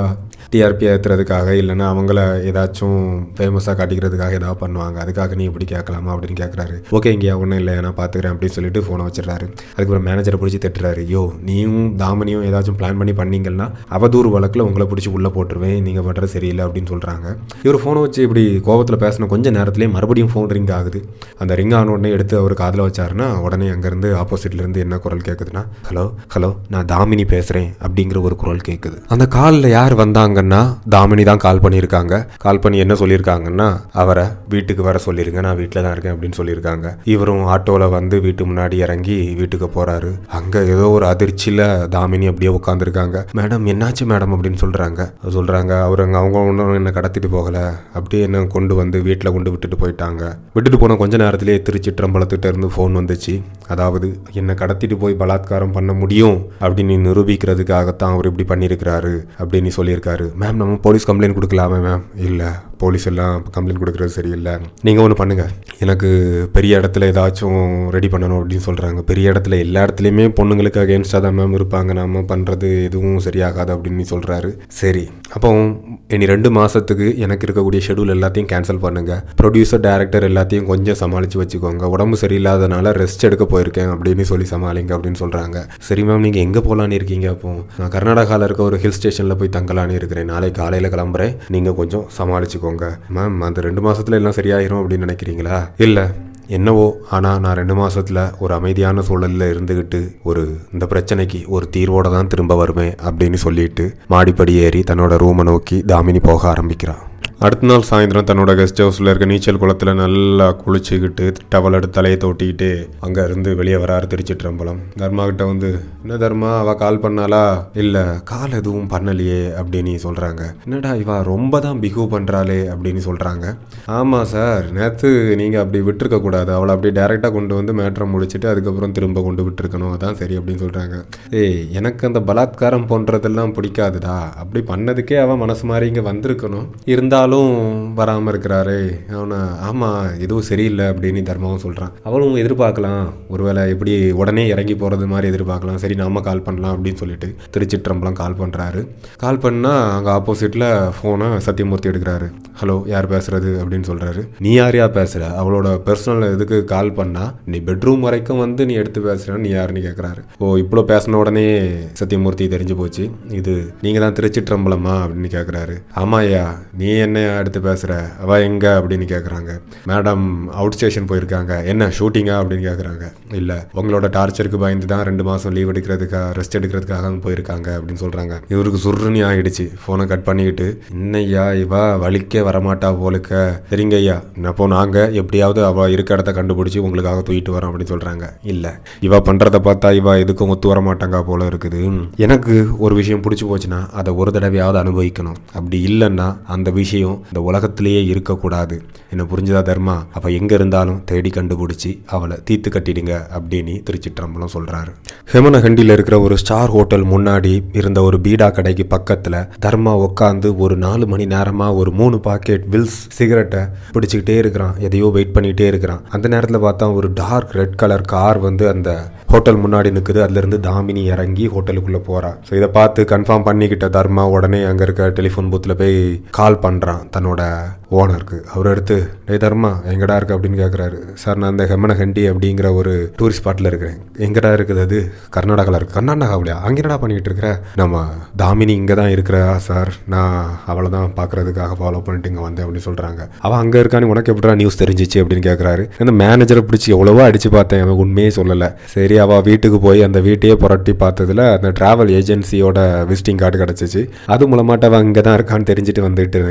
டிஆர்பி ஏற்றுறதுக்காக இல்லைன்னா அவங்கள ஏதாச்சும் ஃபேமஸாக காட்டிக்கிறதுக்காக ஏதாவது பண்ணுவாங்க. அதுக்காக நீ இப்படி கேட்கலாமா அப்படின்னு கேட்குறாரு ஓகே இங்கேயா ஒன்றும் இல்லை நான் பார்த்துக்கிறேன் அப்படின்னு சொல்லிட்டு ஃபோனை வச்சிடுறாரு. அதுக்கப்புறம் மேனேஜரை பிடிச்சி திட்டுறாரு. யோ நீயும் தாமனியும் ஏதாச்சும் பிளான் பண்ணி பண்ணீங்கன்னா அவதூறு வழக்கில் உங்களை பிடிச்சி உள்ளே போட்டுருவேன். நீங்கள் பண்ணுறது சரியில்லை அப்படின்னு சொல்கிறாங்க இவர் ஃபோனை வச்சு இப்படி கோபத்தில் பேசின கொஞ்சம் நேரத்துலேயே மறுபடியும் ஃபோன் ரிங் ஆகுது. அந்த ரிங் ஆன உடனே எடுத்து அவர் காதில் வச்சாருன்னா உடனே அங்கேருந்து ஆப்போசிட்லேருந்து என்ன குரல் கேட்குதுன்னா ஹலோ ஹலோ நான் தாமினி பேசுகிறேன் அப்படிங்கிற ஒரு குரல் கேட்குது அந்த காலில் யார் வந்தாங்க? வந்தாங்கன்னா தாமினி தான் கால் பண்ணியிருக்காங்க. கால் பண்ணி என்ன சொல்லியிருக்காங்கன்னா அவரை வீட்டுக்கு வர சொல்லிருங்க நான் வீட்டில் தான் இருக்கேன் அப்படின்னு சொல்லியிருக்காங்க. இவரும் ஆட்டோவில் வந்து வீட்டு முன்னாடி இறங்கி வீட்டுக்கு போகிறாரு அங்கே ஏதோ ஒரு அதிர்ச்சியில் தாமினி அப்படியே உட்காந்துருக்காங்க மேடம் என்னாச்சு மேடம்? அப்படின்னு சொல்கிறாங்க சொல்கிறாங்க அவர் அங்கே அவங்க ஒன்றும் என்ன கடத்திட்டு போகலை. அப்படியே என்ன கொண்டு வந்து வீட்டில் கொண்டு விட்டுட்டு போயிட்டாங்க. விட்டுட்டு போன கொஞ்ச நேரத்திலேயே திருச்சி ட்ரம்பலத்துக்கிட்ட இருந்து ஃபோன் வந்துச்சு. அதாவது என்னை கடத்திட்டு போய் பலாத்காரம் பண்ண முடியும் அப்படின்னு நிரூபிக்கிறதுக்காகத்தான் அவர் இப்படி பண்ணியிருக்கிறாரு அப்படின்னு சொல்லியிருக்காரு. மேம் நம்ம போலீஸ் கம்ப்ளைண்ட் கொடுக்கலாமே மேம் இல்லை. போலீஸ் எல்லாம் கம்ப்ளைண்ட் கொடுக்குறது சரியில்லை. நீங்கள் ஒன்று பண்ணுங்கள் எனக்கு பெரிய இடத்துல ஏதாச்சும் ரெடி பண்ணணும் அப்படின்னு சொல்கிறாங்க பெரிய இடத்துல எல்லா இடத்துலையுமே பொண்ணுங்களுக்கு அகேன்ஸ்டாக தான் மேம் இருப்பாங்க. நம்ம பண்ணுறது எதுவும் சரியாகாது அப்படின்னு சொல்கிறாரு சரி. அப்போ இனி ரெண்டு மாதத்துக்கு எனக்கு இருக்கக்கூடிய ஷெடியூல் எல்லாத்தையும் கேன்சல் பண்ணுங்கள் ப்ரொடியூசர் டேரக்டர் எல்லாத்தையும் கொஞ்சம் சமாளித்து வச்சுக்கோங்க. உடம்பு சரியில்லாதனால ரெஸ்ட் எடுக்க போயிருக்கேன் அப்படின்னு சொல்லி சமாளிங்க அப்படின்னு சொல்கிறாங்க சரி மேம் நீங்கள் எங்கே போகலான்னு இருக்கீங்க அப்போ? நான் கர்நாடகாவில் இருக்க ஒரு ஹில் ஸ்டேஷனில் போய் தங்கலான்னு இருக்கிறேன். நாளைக்கு காலையில் கிளம்புறேன். நீங்கள் கொஞ்சம் சமாளிச்சுக்கோங்க. மேம் அந்த ரெண்டு மாதத்தில் எல்லாம் சரியாயிரும் அப்படின்னு நினைக்கிறீங்களா? இல்லை. என்னவோ ஆனால் நான் ரெண்டு மாதத்தில் ஒரு அமைதியான சூழலில் இருந்துக்கிட்டு ஒரு இந்த பிரச்சனைக்கு ஒரு தீர்வோட தான் திரும்ப வருவேன் அப்படின்னு சொல்லிட்டு மாடிப்படி ஏறி தன்னோட ரூமை நோக்கி தாமினி போக ஆரம்பிக்கிறான். அடுத்த நாள் சாயந்தரம் தன்னோட கெஸ்ட் ஹவுஸில் இருக்க நீச்சல் குளத்தில் நல்லா குளிச்சுக்கிட்டு டவல் எடுத்து தலையை தொட்டிக்கிட்டு அங்கே இருந்து வெளியே வராரு திருச்சிற்றம்பலம். தர்மா கிட்ட வந்து என்ன தர்மா அவள் கால் பண்ணாலா இல்லை கால் எதுவும் பண்ணலையே அப்படின்னு சொல்கிறாங்க என்னடா இவா ரொம்ப தான் பிஹேவ் பண்ணுறாளே அப்படின்னு சொல்கிறாங்க ஆமாம் சார் நேற்று நீங்கள் அப்படி விட்டுருக்க கூடாது. அவளை அப்படியே டேரெக்டாக கொண்டு வந்து மேட்ரை முடிச்சுட்டு அதுக்கப்புறம் திரும்ப கொண்டு விட்டுருக்கணும். அதான் சரி அப்படின்னு சொல்கிறாங்க ஏய் எனக்கு அந்த பலாத்காரம் போன்றதெல்லாம் பிடிக்காதுடா. அப்படி பண்ணதுக்கே அவன் மனசு மாதிரி இங்கே வந்திருக்கணும். இருந்தாலும் வராமல் இருக்கிறாரே. அவனை ஆமாம் எதுவும் சரியில்லை அப்படின்னு தர்மாவும் சொல்கிறான் அவளும் எதிர்பார்க்கலாம். ஒருவேளை எப்படி உடனே இறங்கி போகிறது மாதிரி எதிர்பார்க்கலாம். சரி நாம கால் பண்ணலாம் அப்படின்னு சொல்லிட்டு திருச்சிற்றம்பலம் கால் பண்ணுறாரு கால் பண்ணால் அங்கே ஆப்போசிட்டில் ஃபோனை சத்தியமூர்த்தி எடுக்கிறாரு. ஹலோ யார் பேசுகிறது அப்படின்னு சொல்கிறாரு நீ யாரையா பேசுகிற அவளோட பர்சனல் இதுக்கு கால் பண்ணா நீ பெட்ரூம் வரைக்கும் வந்து நீ எடுத்து பேசுகிற நீ யாருன்னு கேட்குறாரு ஓ இவ்வளோ பேசின உடனே சத்தியமூர்த்தி தெரிஞ்சு போச்சு. இது நீங்கள் தான் திருச்சிற்றம்பலமா? அப்படின்னு கேட்குறாரு ஆமாய்யா நீ என்ன எடுத்து பேசுகிற அவ எங்க? அப்படின்னு கேட்குறாங்க மேடம் அவுட் ஸ்டேஷன் போயிருக்காங்க. என்ன ஷூட்டிங்கா அப்படின்னு கேட்குறாங்க இல்லை உங்களோட டார்ச்சருக்கு பயந்து தான் ரெண்டு மாதம் லீவ் எடுக்கிறதுக்காக ரெஸ்ட் எடுக்கிறதுக்காக போயிருக்காங்க அப்படின்னு சொல்கிறாங்க இவருக்கு சுருணி ஆகிடுச்சு ஃபோனை கட் பண்ணிக்கிட்டு இன்னையா இவா வலிக்க வரமாட்டா போலுக்க. சரிங்க ஐயா அப்போ நாங்கள் எப்படியாவது அவள் இருக்க இடத்த கண்டுபிடிச்சி உங்களுக்காக தூக்கிட்டு வரோம் அப்படின்னு சொல்கிறாங்க இல்லை இவ பண்ணுறத பார்த்தா இவா எதுக்கும் ஒத்து வர மாட்டாங்க போல இருக்குது. எனக்கு ஒரு விஷயம் பிடிச்சி போச்சுன்னா அதை ஒரு தடவையாவது அனுபவிக்கணும். அப்படி இல்லைன்னா அந்த விஷயம் இந்த உலகத்திலேயே இருக்கக்கூடாது. என்ன புரிஞ்சுதா தர்மா? அவள் எங்கே இருந்தாலும் தேடி கண்டுபிடிச்சி அவளை தீர்த்து கட்டிடுங்க அப்படின்னு திருச்சிற்றம்பலம் சொல்கிறாரு ஹெமனகண்டியில் இருக்கிற ஒரு ஸ்டார் ஹோட்டல் முன்னாடி இருந்த ஒரு பீடா கடைக்கு பக்கத்தில் தர்மா உட்காந்து ஒரு நாலு மணி நேரமாக ஒரு மூணு பாக்கெட் வில்ஸ் சிகரெட்டை பிடிச்சிக்கிட்டே இருக்கிறான். எதையோ வெயிட் பண்ணிகிட்டே இருக்கிறான். அந்த நேரத்தில் பார்த்தா ஒரு டார்க் ரெட் கலர் கார் வந்து அந்த ஹோட்டல் முன்னாடி நிற்குது அதுலேருந்து தாமினி இறங்கி ஹோட்டலுக்குள்ளே போகிறான் ஸோ இதை பார்த்து கன்ஃபார்ம் பண்ணிக்கிட்ட தர்மா உடனே அங்கே இருக்க டெலிஃபோன் பூத்தில் போய் கால் பண்ணுறான் தன்னோட ஓனருக்கு. அவர் எடுத்து டே தர்மா எங்கடா இருக்கு? அப்படின்னு கேட்குறாரு சார் நான் இந்த ஹெமனஹண்டி அப்படிங்கிற ஒரு டூரிஸ்ட் ஸ்பாட்டில் இருக்கிறேன். எங்கடா இருக்குது அது? கர்நாடகாவில் இருக்கு. கர்நாடகாவிலையா? அங்கே என்னடா பண்ணிகிட்டு இருக்கிற? நம்ம தாமினி இங்கே தான் இருக்கிறா சார். நான் அவளை தான் பார்க்குறதுக்காக ஃபாலோ பண்ணிட்டு இங்கே வந்தேன் அப்படின்னு சொல்கிறாங்க அவள் அங்கே இருக்கான்னு உனக்கு எப்படிடா நியூஸ் தெரிஞ்சிச்சு? அப்படின்னு கேட்குறாரு அந்த மேனேஜரை பிடிச்சி எவ்வளவோ அடித்து பார்த்தேன். அவன் உண்மையே சொல்லலை. சரி அவள் வீட்டுக்கு போய் அந்த வீட்டையே புரட்டி பார்த்ததுல அந்த ட்ராவல் ஏஜென்சியோட விசிட்டிங் கார்டு கிடச்சிச்சு. அது மூலமாட்ட அவள் இங்கே தான் இருக்கான்னு தெரிஞ்சுட்டு வந்துட்டு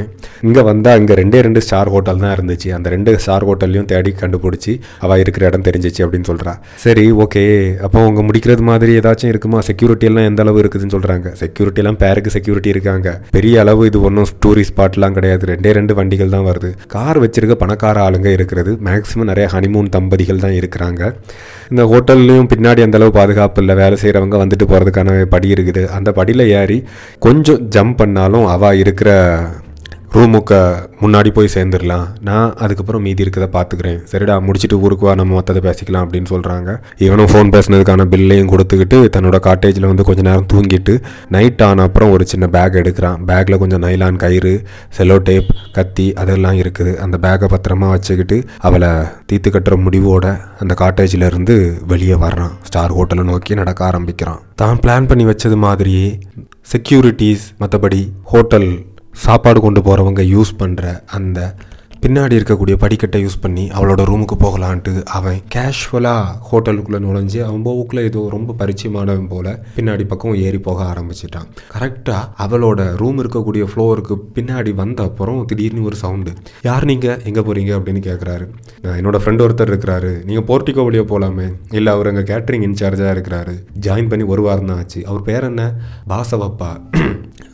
இங்கே வந்தால் இங்கே ரெண்டே ரெண்டு ஸ்டார் ஹோட்டல் தான் இருந்துச்சு. அந்த ரெண்டு ஸ்டார் ஹோட்டல்லையும் தேடி கண்டுபிடிச்சி அவள் இருக்கிற இடம் தெரிஞ்சிச்சு அப்படின்னு சொல்கிறா சரி ஓகே. அப்போ அவங்க முடிக்கிறது மாதிரி ஏதாச்சும் இருக்குமா? செக்யூரிட்டி எல்லாம் எந்த அளவு இருக்குதுன்னு சொல்கிறாங்க செக்யூரிட்டி எல்லாம் பேருக்கு செக்யூரிட்டி இருக்காங்க. பெரிய அளவு இது ஒன்றும் டூரிஸ்ட் ஸ்பாட்லாம் கிடையாது. ரெண்டே ரெண்டு வண்டிகள் தான் வருது. கார் வச்சிருக்க பணக்கார ஆளுங்க இருக்கிறது. மேக்ஸிமம் நிறைய ஹனிமூன் தம்பதிகள் தான் இருக்கிறாங்க. இந்த ஹோட்டல்லையும் பின்னாடி அந்த அளவு பாதுகாப்பு இல்லை. வேலை செய்கிறவங்க வந்துட்டு போகிறதுக்கான படி இருக்குது. அந்த படியில் ஏறி கொஞ்சம் ஜம்ப் பண்ணாலும் அவள் இருக்கிற ரூமுக்கு முன்னாடி போய் சேர்ந்துடலாம். நான் அதுக்கப்புறம் மீதி இருக்கதை பார்த்துக்கிறேன். சரிடா முடிச்சுட்டு ஊருக்கு வா நம்ம மற்றதை பேசிக்கலாம் அப்படின்னு சொல்கிறாங்க இவனும் ஃபோன் பேசினதுக்கான பில்லையும் கொடுத்துக்கிட்டு தன்னோட காட்டேஜில் வந்து கொஞ்ச நேரம் தூங்கிட்டு நைட் ஆன அப்புறம் ஒரு சின்ன பேக் எடுக்கிறான். பேக்கில் கொஞ்சம் நைலான் கயிறு செலோ டேப் கத்தி அதெல்லாம் இருக்குது. அந்த பேக்கை பத்திரமா வச்சுக்கிட்டு அவளை தீத்து கட்டுற முடிவோட அந்த காட்டேஜிலேருந்து வெளியே வர்றான். ஸ்டார் ஹோட்டலை நோக்கி நடக்க ஆரம்பிக்கிறான். தான் பிளான் பண்ணி வச்சது மாதிரியே செக்யூரிட்டிஸ் மற்றபடி ஹோட்டல் சாப்பாடு கொண்டு போகிறவங்க யூஸ் பண்ணுற அந்த பின்னாடி இருக்கக்கூடிய படிக்கட்டை யூஸ் பண்ணி அவளோட ரூமுக்கு போகலான்ட்டு அவன் கேஷுவலாக ஹோட்டலுக்குள்ளே நுழைஞ்சு அவன் போக்குள்ளே ஏதோ ரொம்ப பரிச்சயமானவன் போல் பின்னாடி பக்கம் ஏறி போக ஆரம்பிச்சிட்டான். கரெக்டாக அவளோட ரூம் இருக்கக்கூடிய ஃப்ளோருக்கு பின்னாடி வந்த அப்புறம் திடீர்னு ஒரு சவுண்டு யார் நீங்கள் எங்கே போகிறீங்க அப்படின்னு கேட்குறாரு என்னோடய ஃப்ரெண்ட் ஒருத்தர் இருக்கிறாரு. நீங்கள் போர்ட்டிகோ வழியாக போகலாமே இல்லை அவர் அங்கே கேட்ரிங் இன்சார்ஜாக இருக்கிறாரு. ஜாயின் பண்ணி ஒரு வாரம் தான் ஆச்சு. அவர் பேர் என்ன? பாசவப்பா.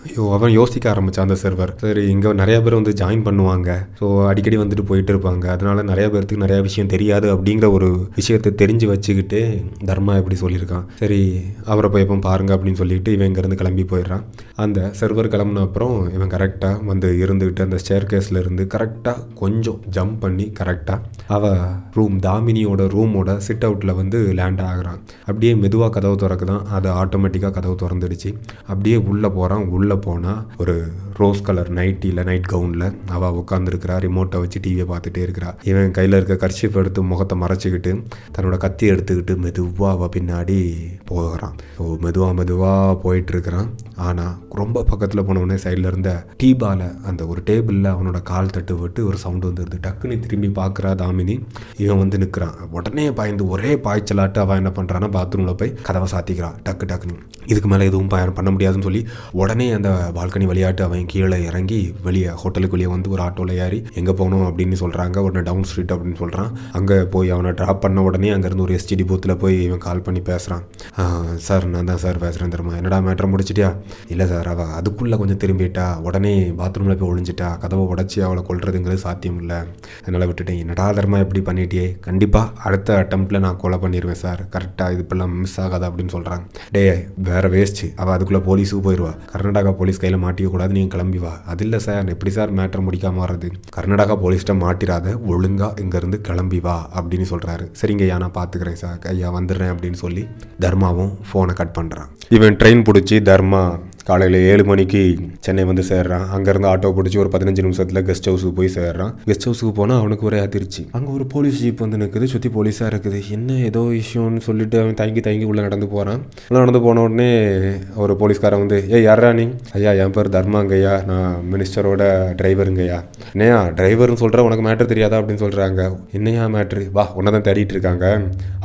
ஐயோ அவன் யோசிக்க ஆரம்பிச்சான் அந்த சர்வர் சரி இங்கே நிறையா பேர் வந்து ஜாயின் பண்ணுவாங்க. ஸோ அடிக்கடி வந்துட்டு போயிட்டு இருப்பாங்க. அதனால நிறையா பேர்த்துக்கு நிறையா விஷயம் தெரியாது அப்படிங்கிற ஒரு விஷயத்தை தெரிஞ்சு வச்சுக்கிட்டு தர்மா எப்படி சொல்லியிருக்கான். சரி அவரை போய் எப்போ பாருங்க அப்படின்னு சொல்லிட்டு இவன் இங்கேருந்து கிளம்பி போயிடுறான். அந்த சர்வர் கிளம்புன அப்புறம் இவன் கரெக்டாக வந்து இருந்துக்கிட்டு அந்த ஸ்டேர் கேஸில் இருந்து கரெக்டாக கொஞ்சம் ஜம்ப் பண்ணி கரெக்டாக அவள் ரூம் தாமினியோட ரூமோட சிட் அவுட்டில் வந்து லேண்ட் ஆகுறான். அப்படியே மெதுவாக கதவு திறக்குதான். அது ஆட்டோமேட்டிக்காக கதவு திறந்துடுச்சு. அப்படியே உள்ளே போகிறான் உள்ளே போனால் ஒரு ரோஸ் கலர் நைட்டியில் நைட் கவுனில் அவள் உட்காந்துருக்கிறா ரிமோட்டை வச்சு டிவியை பார்த்துட்டே இருக்கிறா. இவன் கையில் இருக்க கர்ஷிப் எடுத்து முகத்தை மறைச்சிக்கிட்டு தன்னோட கத்தி எடுத்துக்கிட்டு மெதுவாக அவள் பின்னாடி போகிறான். ஸோ மெதுவாக மெதுவாக போயிட்டுருக்கிறான். ஆனால் ரொம்ப பக்கத்தில் போனவுடனே சைடில் இருந்த டீபால அந்த ஒரு டேபிளில் அவனோட கால் தட்டு விட்டு ஒரு சவுண்டு வந்துடுது. டக்குன்னு திரும்பி பார்க்குறா தாமினி. இவன் வந்து நிற்கிறான். உடனே பயந்து ஒரே பாய்ச்சலாட்டு அவன் என்ன பண்ணுறான்னா பாத்ரூமில் போய் கதவை சாத்திக்கிறான். டக்கு டக்குன்னு. இதுக்கு மேலே எதுவும் பண்ண முடியாதுன்னு சொல்லி உடனே அந்த பால்கனி விளையாட்டு அவன் கீழே இறங்கி வெளியே ஹோட்டலுக்கு வெளியே வந்து ஒரு ஆட்டோவில் ஏறி எங்கே போகணும்? அப்படின்னு சொல்கிறாங்க உடனே டவுன் ஸ்ட்ரீட் அப்படின்னு சொல்கிறான் அங்கே போய் அவனை ட்ராப் பண்ண உடனே அங்கேருந்து ஒரு எஸ்டிடி பூத்தில் போய் இவன் கால் பண்ணி பேசுகிறான் சார் நான் தான் சார் பேசுகிறேன் தெரியுமா? என்னடா மேட்ரை முடிச்சிட்டியா? இல்லை சார் அவள் அதுக்குள்ளே கொஞ்சம் திரும்பிட்டா. உடனே பாத்ரூமில் போய் ஒழிஞ்சிட்டா கதவை உடச்சி அவளை கொள்றதுங்கிறது சாத்தியம் இல்லை. அதனால் விட்டுட்டேன். என்னடா தர்மா எப்படி பண்ணிட்டியே? கண்டிப்பாக அடுத்த அட்டம்ப்டில் நான் கொலை பண்ணிடுவேன் சார் கரெக்டாக இது இப்பெல்லாம் மிஸ் ஆகாது? அப்படின்னு சொல்கிறாங்க டே வேற வேஸ்ட்டு அவள் அதுக்குள்ளே போலீஸுக்கு போயிடுவா கர்நாடகா போலீஸ் கையில் மாட்டிக்கக்கூடாது நீங்கள் கிளம்பி வா. அது இல்லை சார் எப்படி சார் மேட்டர் முடிக்காம வர்றது? கர்நாடகா போலீஸ்கிட்ட மாட்டிடாத ஒழுங்காக இங்கேருந்து கிளம்பி வா அப்படின்னு சொல்கிறாரு சரிங்க ஐயா நான் பார்த்துக்கிறேன் சார். ஐயா வந்துடுறேன் அப்படின்னு சொல்லி தர்மாவும் ஃபோனை கட் பண்ணுறான் இவன் ட்ரெயின் பிடிச்சி தர்மா காலையில் ஏழு மணிக்கு சென்னை வந்து சேர்றான். அங்கேருந்து ஆட்டோ பிடிச்சி ஒரு பதினஞ்சு நிமிஷத்தில் கெஸ்ட் ஹவுஸுக்கு போய் சேர்றான். கெஸ்ட் ஹவுஸுக்கு போனால் அவனுக்கு ஒரே அதிர்ச்சி. அங்கே ஒரு போலீஸ் ஜீப் வந்து நிற்குது சுற்றி போலீஸாக இருக்குது. என்ன ஏதோ இஷ்யூன்னு சொல்லிட்டு அவன் தங்கி தயங்கி உள்ளே நடந்து போகிறான் உள்ளே நடந்து போன உடனே ஒரு போலீஸ்காரன் வந்து ஏ யாரா நீ? ஐயா என் பேர் தர்மாங்கய்யா. நான் மினிஸ்டரோட டிரைவருங்கய்யா என்னையா டிரைவர்னு சொல்கிற உனக்கு மேட்ரு தெரியாதா? அப்படின்னு சொல்கிறாங்க என்னையா மேட்ரு வா உன்னை தான் தேடிட்டு இருக்காங்க.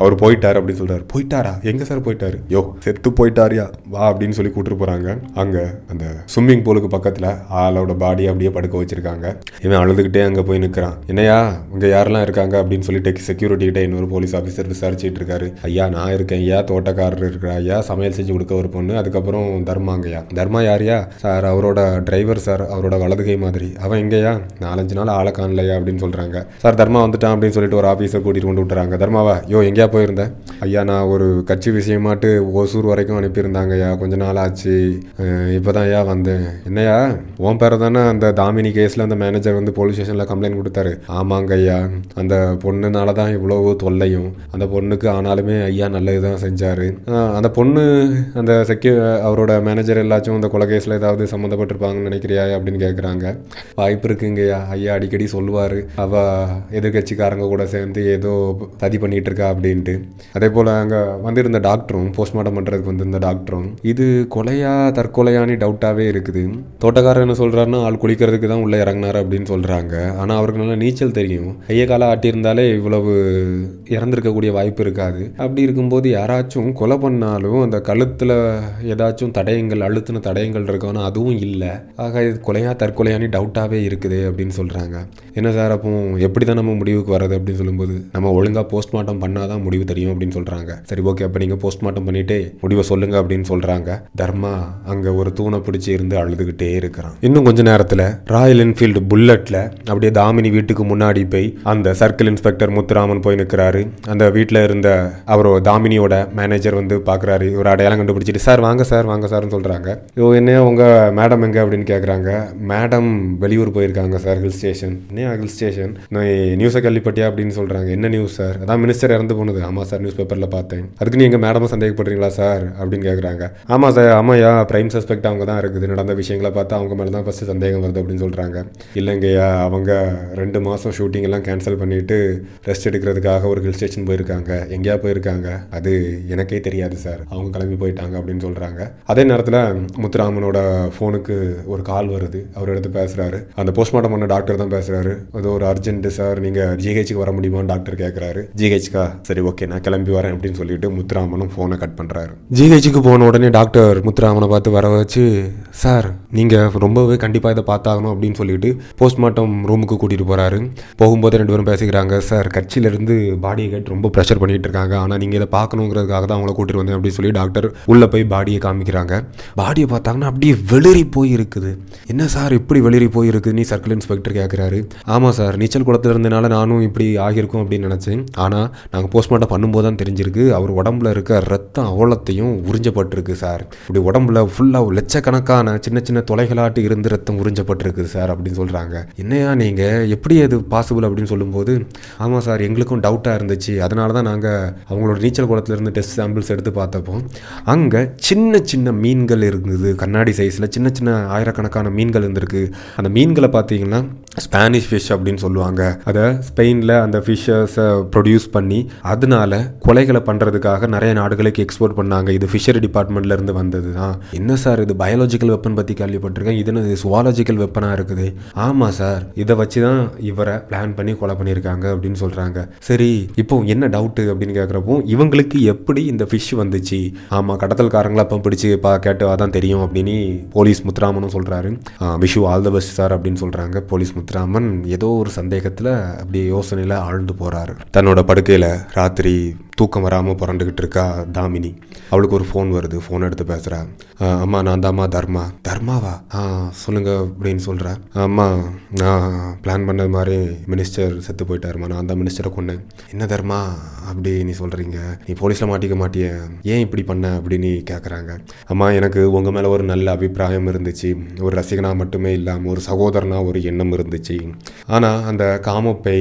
அவர் போயிட்டார் அப்படின்னு சொல்கிறார் போயிட்டாரா? எங்கே சார் போயிட்டார்? யோ செத்து போயிட்டாரியா. வா அப்படின்னு சொல்லி கூப்பிட்டு போகிறாங்க அங்கே அந்த ஸ்விம்மிங் பூலுக்கு பக்கத்தில் ஆளோட பாடி அப்படியே படுக்க வச்சுருக்காங்க. இவன் அழுதுகிட்டே அங்கே போய் நிற்கிறான் என்னையா இங்கே யாரெல்லாம் இருக்காங்க அப்படின்னு சொல்லிட்டு செக்யூரிட்டி கிட்ட இன்னொரு போலீஸ் ஆஃபீஸர் விசாரிச்சுட்டு இருக்காரு. ஐயா நான் இருக்கேன் ஐயா. தோட்டக்காரர் இருக்கிற ஐயா. சமையல் செஞ்சு கொடுக்க ஒரு பொண்ணு. அதுக்கப்புறம் தர்மாங்கய்யா தர்மா யாரையா சார் அவரோட டிரைவர் சார். அவரோட வலதுகை மாதிரி. அவன் எங்கேயா நாலஞ்சு நாள் ஆளை காணலையா? அப்படின்னு சொல்கிறாங்க சார் தர்மா வந்துட்டான் அப்படின்னு சொல்லிட்டு ஒரு ஆஃபீஸர் கூட்டிகிட்டு கொண்டு விட்டுறாங்க. தர்மாவா? யோ எங்கேயா போயிருந்தேன் ஐயா நான் ஒரு கட்சி விஷயமாட்டு ஓசூர் வரைக்கும் அனுப்பியிருந்தாங்கய்யா. கொஞ்ச நாள் ஆச்சு. இப்போ தான் ஐயா வந்தேன். என்னையா? உன் பேரை தானே அந்த தாமினி கேஸில் அந்த மேனேஜர் வந்து போலீஸ் ஸ்டேஷனில் கம்ப்ளைண்ட் கொடுத்தாரு. ஆமாங்க ஐயா. அந்த பொண்ணுனால தான் இவ்வளோ தொல்லையும். அந்த பொண்ணுக்கு ஆனாலுமே ஐயா நல்லது தான் செஞ்சார். அந்த பொண்ணு அந்த செக்யூ அவரோட மேனேஜர் எல்லாச்சும் அந்த கொலை கேஸில் ஏதாவது சம்மந்தப்பட்டிருப்பாங்கன்னு நினைக்கிறியா அப்படின்னு கேட்குறாங்க வாய்ப்பு இருக்குங்கய்யா ஐயா. அடிக்கடி சொல்லுவார். அவ எதிர்கட்சிக்காரங்க கூட சேர்ந்து ஏதோ சதி பண்ணிகிட்டு இருக்கா அப்படின்ட்டு. அதே போல் அங்கே வந்திருந்த டாக்டரும் போஸ்ட்மார்ட்டம் பண்ணுறதுக்கு வந்திருந்த டாக்டரும் இது கொலையாக தற்கொலை தற்கொலையானி டவுட்டாகவே இருக்குது. தோட்டக்காரர் என்ன சொல்கிறாருன்னா ஆள் குளிக்கிறதுக்கு தான் உள்ளே இறங்கினார் அப்படின்னு சொல்கிறாங்க ஆனால் அவருக்கு நல்லா நீச்சல் தெரியும். கையை காலை ஆட்டியிருந்தாலே இவ்வளவு இறந்துருக்கக்கூடிய வாய்ப்பு இருக்காது. அப்படி இருக்கும்போது யாராச்சும் கொலை பண்ணாலும் அந்த கழுத்தில் ஏதாச்சும் தடயங்கள் அழுத்தின தடயங்கள் இருக்கணும் அதுவும் இல்லை. ஆக இது கொலையா தற்கொலையானி டவுட்டாகவே இருக்குது அப்படின்னு சொல்கிறாங்க என்ன சார் அப்போ எப்படி தான் நம்ம முடிவுக்கு வர்றது அப்படின்னு சொல்லும்போது நம்ம ஒழுங்காக போஸ்ட்மார்ட்டம் பண்ணால் தான் முடிவு தெரியும் அப்படின்னு சொல்கிறாங்க சரி ஓகே அப்போ நீங்கள் போஸ்ட்மார்ட்டம் பண்ணிவிட்டு முடிவை சொல்லுங்க அப்படின்னு சொல்கிறாங்க தர்மா அங்கே ஒரு தூணை பிடிச்சி இருந்து அழுதுகிட்டே இருக்கிறான். இன்னும் கொஞ்ச நேரத்தில் ராயல் என்ஃபீல்டு புல்லட்டில் அப்படியே தாமினி வீட்டுக்கு முன்னாடி போய் அந்த சர்க்கிள் இன்ஸ்பெக்டர் முத்துராமன் போய் நிற்கிறாரு அந்த வீட்டில் இருந்த அவரோ தாமினியோட மேனேஜர் வந்து பார்க்குறாரு ஒரு அடையாளம் கண்டுபிடிச்சிட்டு சார் வாங்க சார் வாங்க சார்னு சொல்கிறாங்க ஓ என்ன உங்கள் மேடம் எங்கே? அப்படின்னு கேட்குறாங்க மேடம் வெளியூர் போயிருக்காங்க சார் ஹில் ஸ்டேஷன் என்ன ஹில் ஸ்டேஷன் நான் நியூஸை கேள்விப்பட்டியா? அப்படின்னு சொல்கிறாங்க என்ன நியூஸ் சார்? அதான் மினிஸ்டர் இறந்து போனது. ஆமாம் சார் நியூஸ் பேப்பரில் பார்த்தேன். அதுக்கு நீங்கள் மேடமும் சந்தேகப்படுறீங்களா சார்? அப்படின்னு கேட்குறாங்க ஆமாம் சார் ஆமாய்யா ப்ரைம் சஸ்பெக்ட் அவங்க தான் இருக்குது. நடந்த விஷயங்களை பார்த்தா அவங்க மேலே தான் ஃபஸ்ட்டு சந்தேகம் வருது அப்படின்னு சொல்கிறாங்க இல்லைங்கய்யா அவங்க ரெண்டு மாதம் ஷூட்டிங் எல்லாம் கேன்சல் பண்ணிவிட்டு ரெஸ்ட் எடுக்கிறதுக்காக ஒரு ஹில் ஸ்டேஷன் போயிருக்காங்க. எங்கேயா போயிருக்காங்க? அது எனக்கே தெரியாது சார் அவங்க கிளம்பி போயிட்டாங்க அப்படின்னு சொல்கிறாங்க அதே நேரத்தில் முத்துராமனோட ஃபோனுக்கு ஒரு கால் வருது. அவர் எடுத்து பேசுகிறாரு அந்த போஸ்ட்மார்ட்டம் பண்ண டாக்டர் தான் பேசுகிறாரு அது ஒரு அர்ஜென்ட் சார் நீங்கள் ஜிஹெச்சுக்கு வர முடியுமான்னு டாக்டர் கேட்குறாரு ஜிஹெச்கா சரி ஓகே நான் கிளம்பி வரேன் அப்படின்னு சொல்லிட்டு முத்துராமனும் ஃபோனை கட் பண்ணுறாரு ஜிஹெச்சுக்கு போன உடனே டாக்டர் முத்துராமனை பார்த்து வர வச்சு சார் நீங்கள் ரொம்பவே கண்டிப்பாக இதை பார்த்தாகணும் அப்படின்னு சொல்லிட்டு போஸ்ட்மார்ட்டம் ரூமுக்கு கூட்டிகிட்டு போகிறாரு போகும்போது ரெண்டு பேரும் பேசிக்கிறாங்க சார் கட்சியிலேருந்து பாடியை கேட்டு ரொம்ப ப்ரெஷர் பண்ணிகிட்டு இருக்காங்க. ஆனால் நீங்கள் இதை பார்க்கணுங்கிறதுக்காக தான் அவங்கள கூட்டிகிட்டு வந்தேன் அப்படின்னு சொல்லி டாக்டர் உள்ளே போய் பாடியை காமிக்கிறாங்க. பாடியை பார்த்தாங்கன்னா அப்படியே வெளிரி போய் இருக்குது என்ன சார் இப்படி வெளிரி போய் நீ சர்க்கிள் இன்ஸ்பெக்டர் கேட்குறாரு ஆமாம் சார் நீச்சல் குளத்தில் இருந்தனால நானும் இப்படி ஆகியிருக்கும் அப்படின்னு நினச்சேன். ஆனால் நாங்கள் போஸ்ட்மார்ட்டம் பண்ணும்போது தான் தெரிஞ்சிருக்கு அவர் உடம்புல இருக்க ரத்தம் அவ்வளோத்தையும் உறிஞ்சப்பட்டிருக்கு சார். இப்படி உடம்புல ஃபுல்லாக லட்சக்கணக்கான சின்ன சின்ன தொலைகளாட்டு இருந்து ரத்தம் உறிஞ்சப்பட்டிருக்கு சார் அப்படின்னு சொல்கிறாங்க என்னையா நீங்கள் எப்படி அது பாசிபிள் அப்படின்னு சொல்லும்போது ஆமாம் சார் எங்களுக்கும் டவுட்டாக இருந்துச்சு. அதனால தான் நாங்கள் அவங்களோட நீச்சல் குளத்துலேருந்து டெஸ்ட் சாம்பிள்ஸ் எடுத்து பார்த்தப்போ அங்கே சின்ன சின்ன மீன்கள் இருந்தது. கண்ணாடி சைஸில் சின்ன சின்ன ஆயிரக்கணக்கான மீன்கள் இருந்திருக்கு. அந்த மீன்களை பார்த்தீங்கன்னா ஸ்பானிஷ் ஃபிஷ் அப்படின்னு சொல்லுவாங்க. அதை ஸ்பெயினில் அந்த ஃபிஷ்ஷஸை ப்ரொடியூஸ் பண்ணி அதனால கொலைகளை பண்ணுறதுக்காக நிறைய நாடுகளுக்கு எக்ஸ்போர்ட் பண்ணாங்க. இது ஃபிஷரி டிபார்ட்மெண்ட்லேருந்து வந்தது தான் என்ன என்ன சார் இது பயாலஜிக்கல் வெப்பன் பற்றி கேள்விப்பட்டிருக்கேன். இது என்ன சுவாலஜிக்கல் வெப்பனாக இருக்குது? ஆமாம் சார். இதை வச்சு தான் இவரை பிளான் பண்ணி கொலை பண்ணியிருக்காங்க அப்படின்னு சொல்கிறாங்க சரி இப்போ என்ன டவுட்டு அப்படின்னு கேட்குறப்போ இவங்களுக்கு எப்படி இந்த ஃபிஷ் வந்துச்சு? ஆமாம் கடத்தல்காரங்களை அப்போ பிடிச்சி பா கேட்டு அதான் தெரியும் அப்படின்னு போலீஸ் முத்துராமனும் சொல்கிறாரு wish you all the best sir அப்படின்னு சொல்கிறாங்க போலீஸ் முத்துராமன் ஏதோ ஒரு சந்தேகத்தில் அப்படியே யோசனையில் ஆழ்ந்து போகிறாரு தன்னோட படுக்கையில் ராத்திரி தூக்கம் வராமல் புரண்டுக்கிட்டு இருக்கா தாமினி. அவளுக்கு ஒரு ஃபோன் வருது. ஃபோன் எடுத்து பேசுகிறா அம்மா நான் தாம்மா தர்மா. தர்மாவா? ஆ சொல்லுங்க அப்படின்னு சொல்கிறேன் அம்மா நான் பிளான் பண்ணது மாதிரி மினிஸ்டர் செத்து போயிட்டாருமா. நான் தான் மினிஸ்டரை கொண்டேன் என்ன தர்மா அப்படி நீ சொல்கிறீங்க நீ போலீஸில் மாட்டிக்க மாட்டிய. ஏன் இப்படி பண்ண அப்படின்னு கேட்குறாங்க அம்மா எனக்கு உங்கள் மேலே ஒரு நல்ல அபிப்பிராயம் இருந்துச்சு. ஒரு ரசிகனாக மட்டுமே இல்லாமல் ஒரு சகோதரனாக ஒரு எண்ணம் இருந்துச்சு. ஆனால் அந்த காமப்பை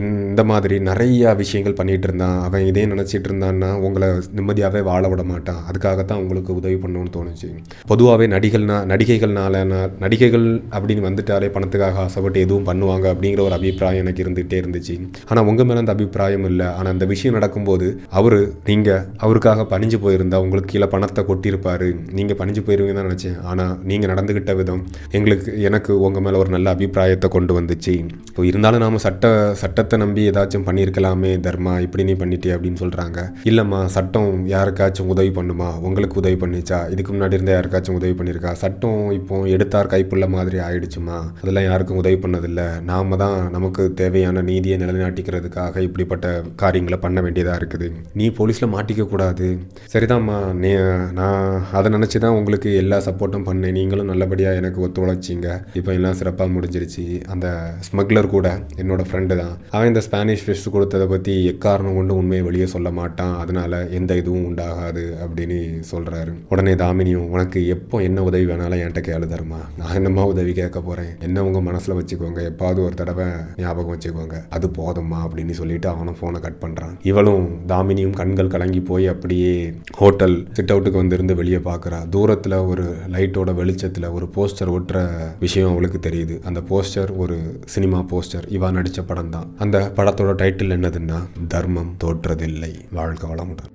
இந்த மாதிரி நிறையா விஷயங்கள் பண்ணிகிட்டு இருந்தான். அவன் இதே நினச்சிட்டு இருந்தான்னா உங்களை நிம்மதியாகவே வாழ விட மாட்டான். அதுக்காகத்தான் உங்களுக்கு உதவி பண்ணணும்னு தோணுச்சு. பொதுவாகவே நடிகள்னா நடிகைகள்னால நான் நடிகைகள் அப்படின்னு வந்துட்டாலே பணத்துக்காக ஆசைப்பட்டு எதுவும் பண்ணுவாங்க அப்படிங்கிற ஒரு அபிப்பிராயம் எனக்கு இருந்துகிட்டே இருந்துச்சு. ஆனால் உங்கள் மேலே அந்த அபிப்பிராயம் இல்லை. ஆனால் அந்த விஷயம் நடக்கும்போது அவர் நீங்கள் அவருக்காக பணிஞ்சு போயிருந்தா உங்களுக்கு கீழே பணத்தை கொட்டியிருப்பார். நீங்கள் பணிஞ்சு போயிருவீங்க தான் நினச்சேன். ஆனால் நீங்கள் நடந்துக்கிட்ட விதம் எங்களுக்கு எனக்கு உங்கள் மேலே ஒரு நல்ல அபிப்பிராயத்தை கொண்டு வந்துச்சு. இப்போ இருந்தாலும் நாம் சட்ட சட்டத்தை நம்பி ஏதாச்சும் பண்ணியிருக்கலாமே தர்மா இப்படி நீ பண்ணிட்டே அப்படின்னு சொல்கிறாங்க இல்லைம்மா சட்டம் யாருக்காச்சும் உதவி பண்ணுமா? உங்களுக்கு உதவி பண்ணிச்சா? இதுக்கு முன்னாடி இருந்தால் யாருக்காச்சும் உதவி பண்ணியிருக்கா? சட்டம் இப்போ எடுத்தார் கைப்புள்ள மாதிரி ஆயிடுச்சுமா? அதெல்லாம் யாருக்கும் உதவி பண்ணதில்லை. நாம தான் நமக்கு தேவையான நீதியை நிலைநாட்டிக்கிறதுக்காக இப்படிப்பட்ட காரியங்களை பண்ண வேண்டியதாக இருக்குது. நீ போலீஸில் மாட்டிக்க கூடாது. சரிதாம்மா. நீ நான் அதை நினச்சி தான் உங்களுக்கு எல்லா சப்போர்ட்டும் பண்ணேன். நீங்களும் நல்லபடியாக எனக்கு ஒத்துழைச்சிங்க. இப்போ எல்லாம் சிறப்பாக முடிஞ்சிருச்சு. அந்த ஸ்மக்லர் கூட என்னோட ஃப்ரெண்டு தான். அவன் இந்த ஸ்பானிஷ் ஃபிஷ் கொடுத்ததை பற்றி எக்காரணம் கொண்டு உண்மையை வெளியே சொல்ல மாட்டான். அதனால எந்த இதுவும் உண்டாகாது அப்படின்னு சொல்கிறாரு உடனே தாமினி தாமினியும் உனக்கு எப்போ என்ன உதவி வேணாலும் என்கிட்ட கேளு தருமா. நான் என்னம்மா உதவி கேட்க போகிறேன் என்ன உங்கள் மனசில் வச்சுக்கோங்க? எப்பாவது ஒரு தடவை ஞாபகம் வச்சுக்கோங்க. அது போதும்மா அப்படின்னு சொல்லிட்டு அவனும் ஃபோனை கட் பண்ணுறான் இவளும் தாமினியும் கண்கள் கலங்கி போய் அப்படியே ஹோட்டல் சிட் அவுட்டுக்கு வந்திருந்து வெளியே பார்க்குறா தூரத்தில் ஒரு லைட்டோட வெளிச்சத்தில் ஒரு போஸ்டர் ஒட்டுற விஷயம் அவளுக்கு தெரியுது. அந்த போஸ்டர் ஒரு சினிமா போஸ்டர் இவா நடித்த படம் தான் அந்த படத்தோட டைட்டில் என்னதுன்னா தர்மம் தோற்றதில்லை. வாழ்க்கை வளமுடன்.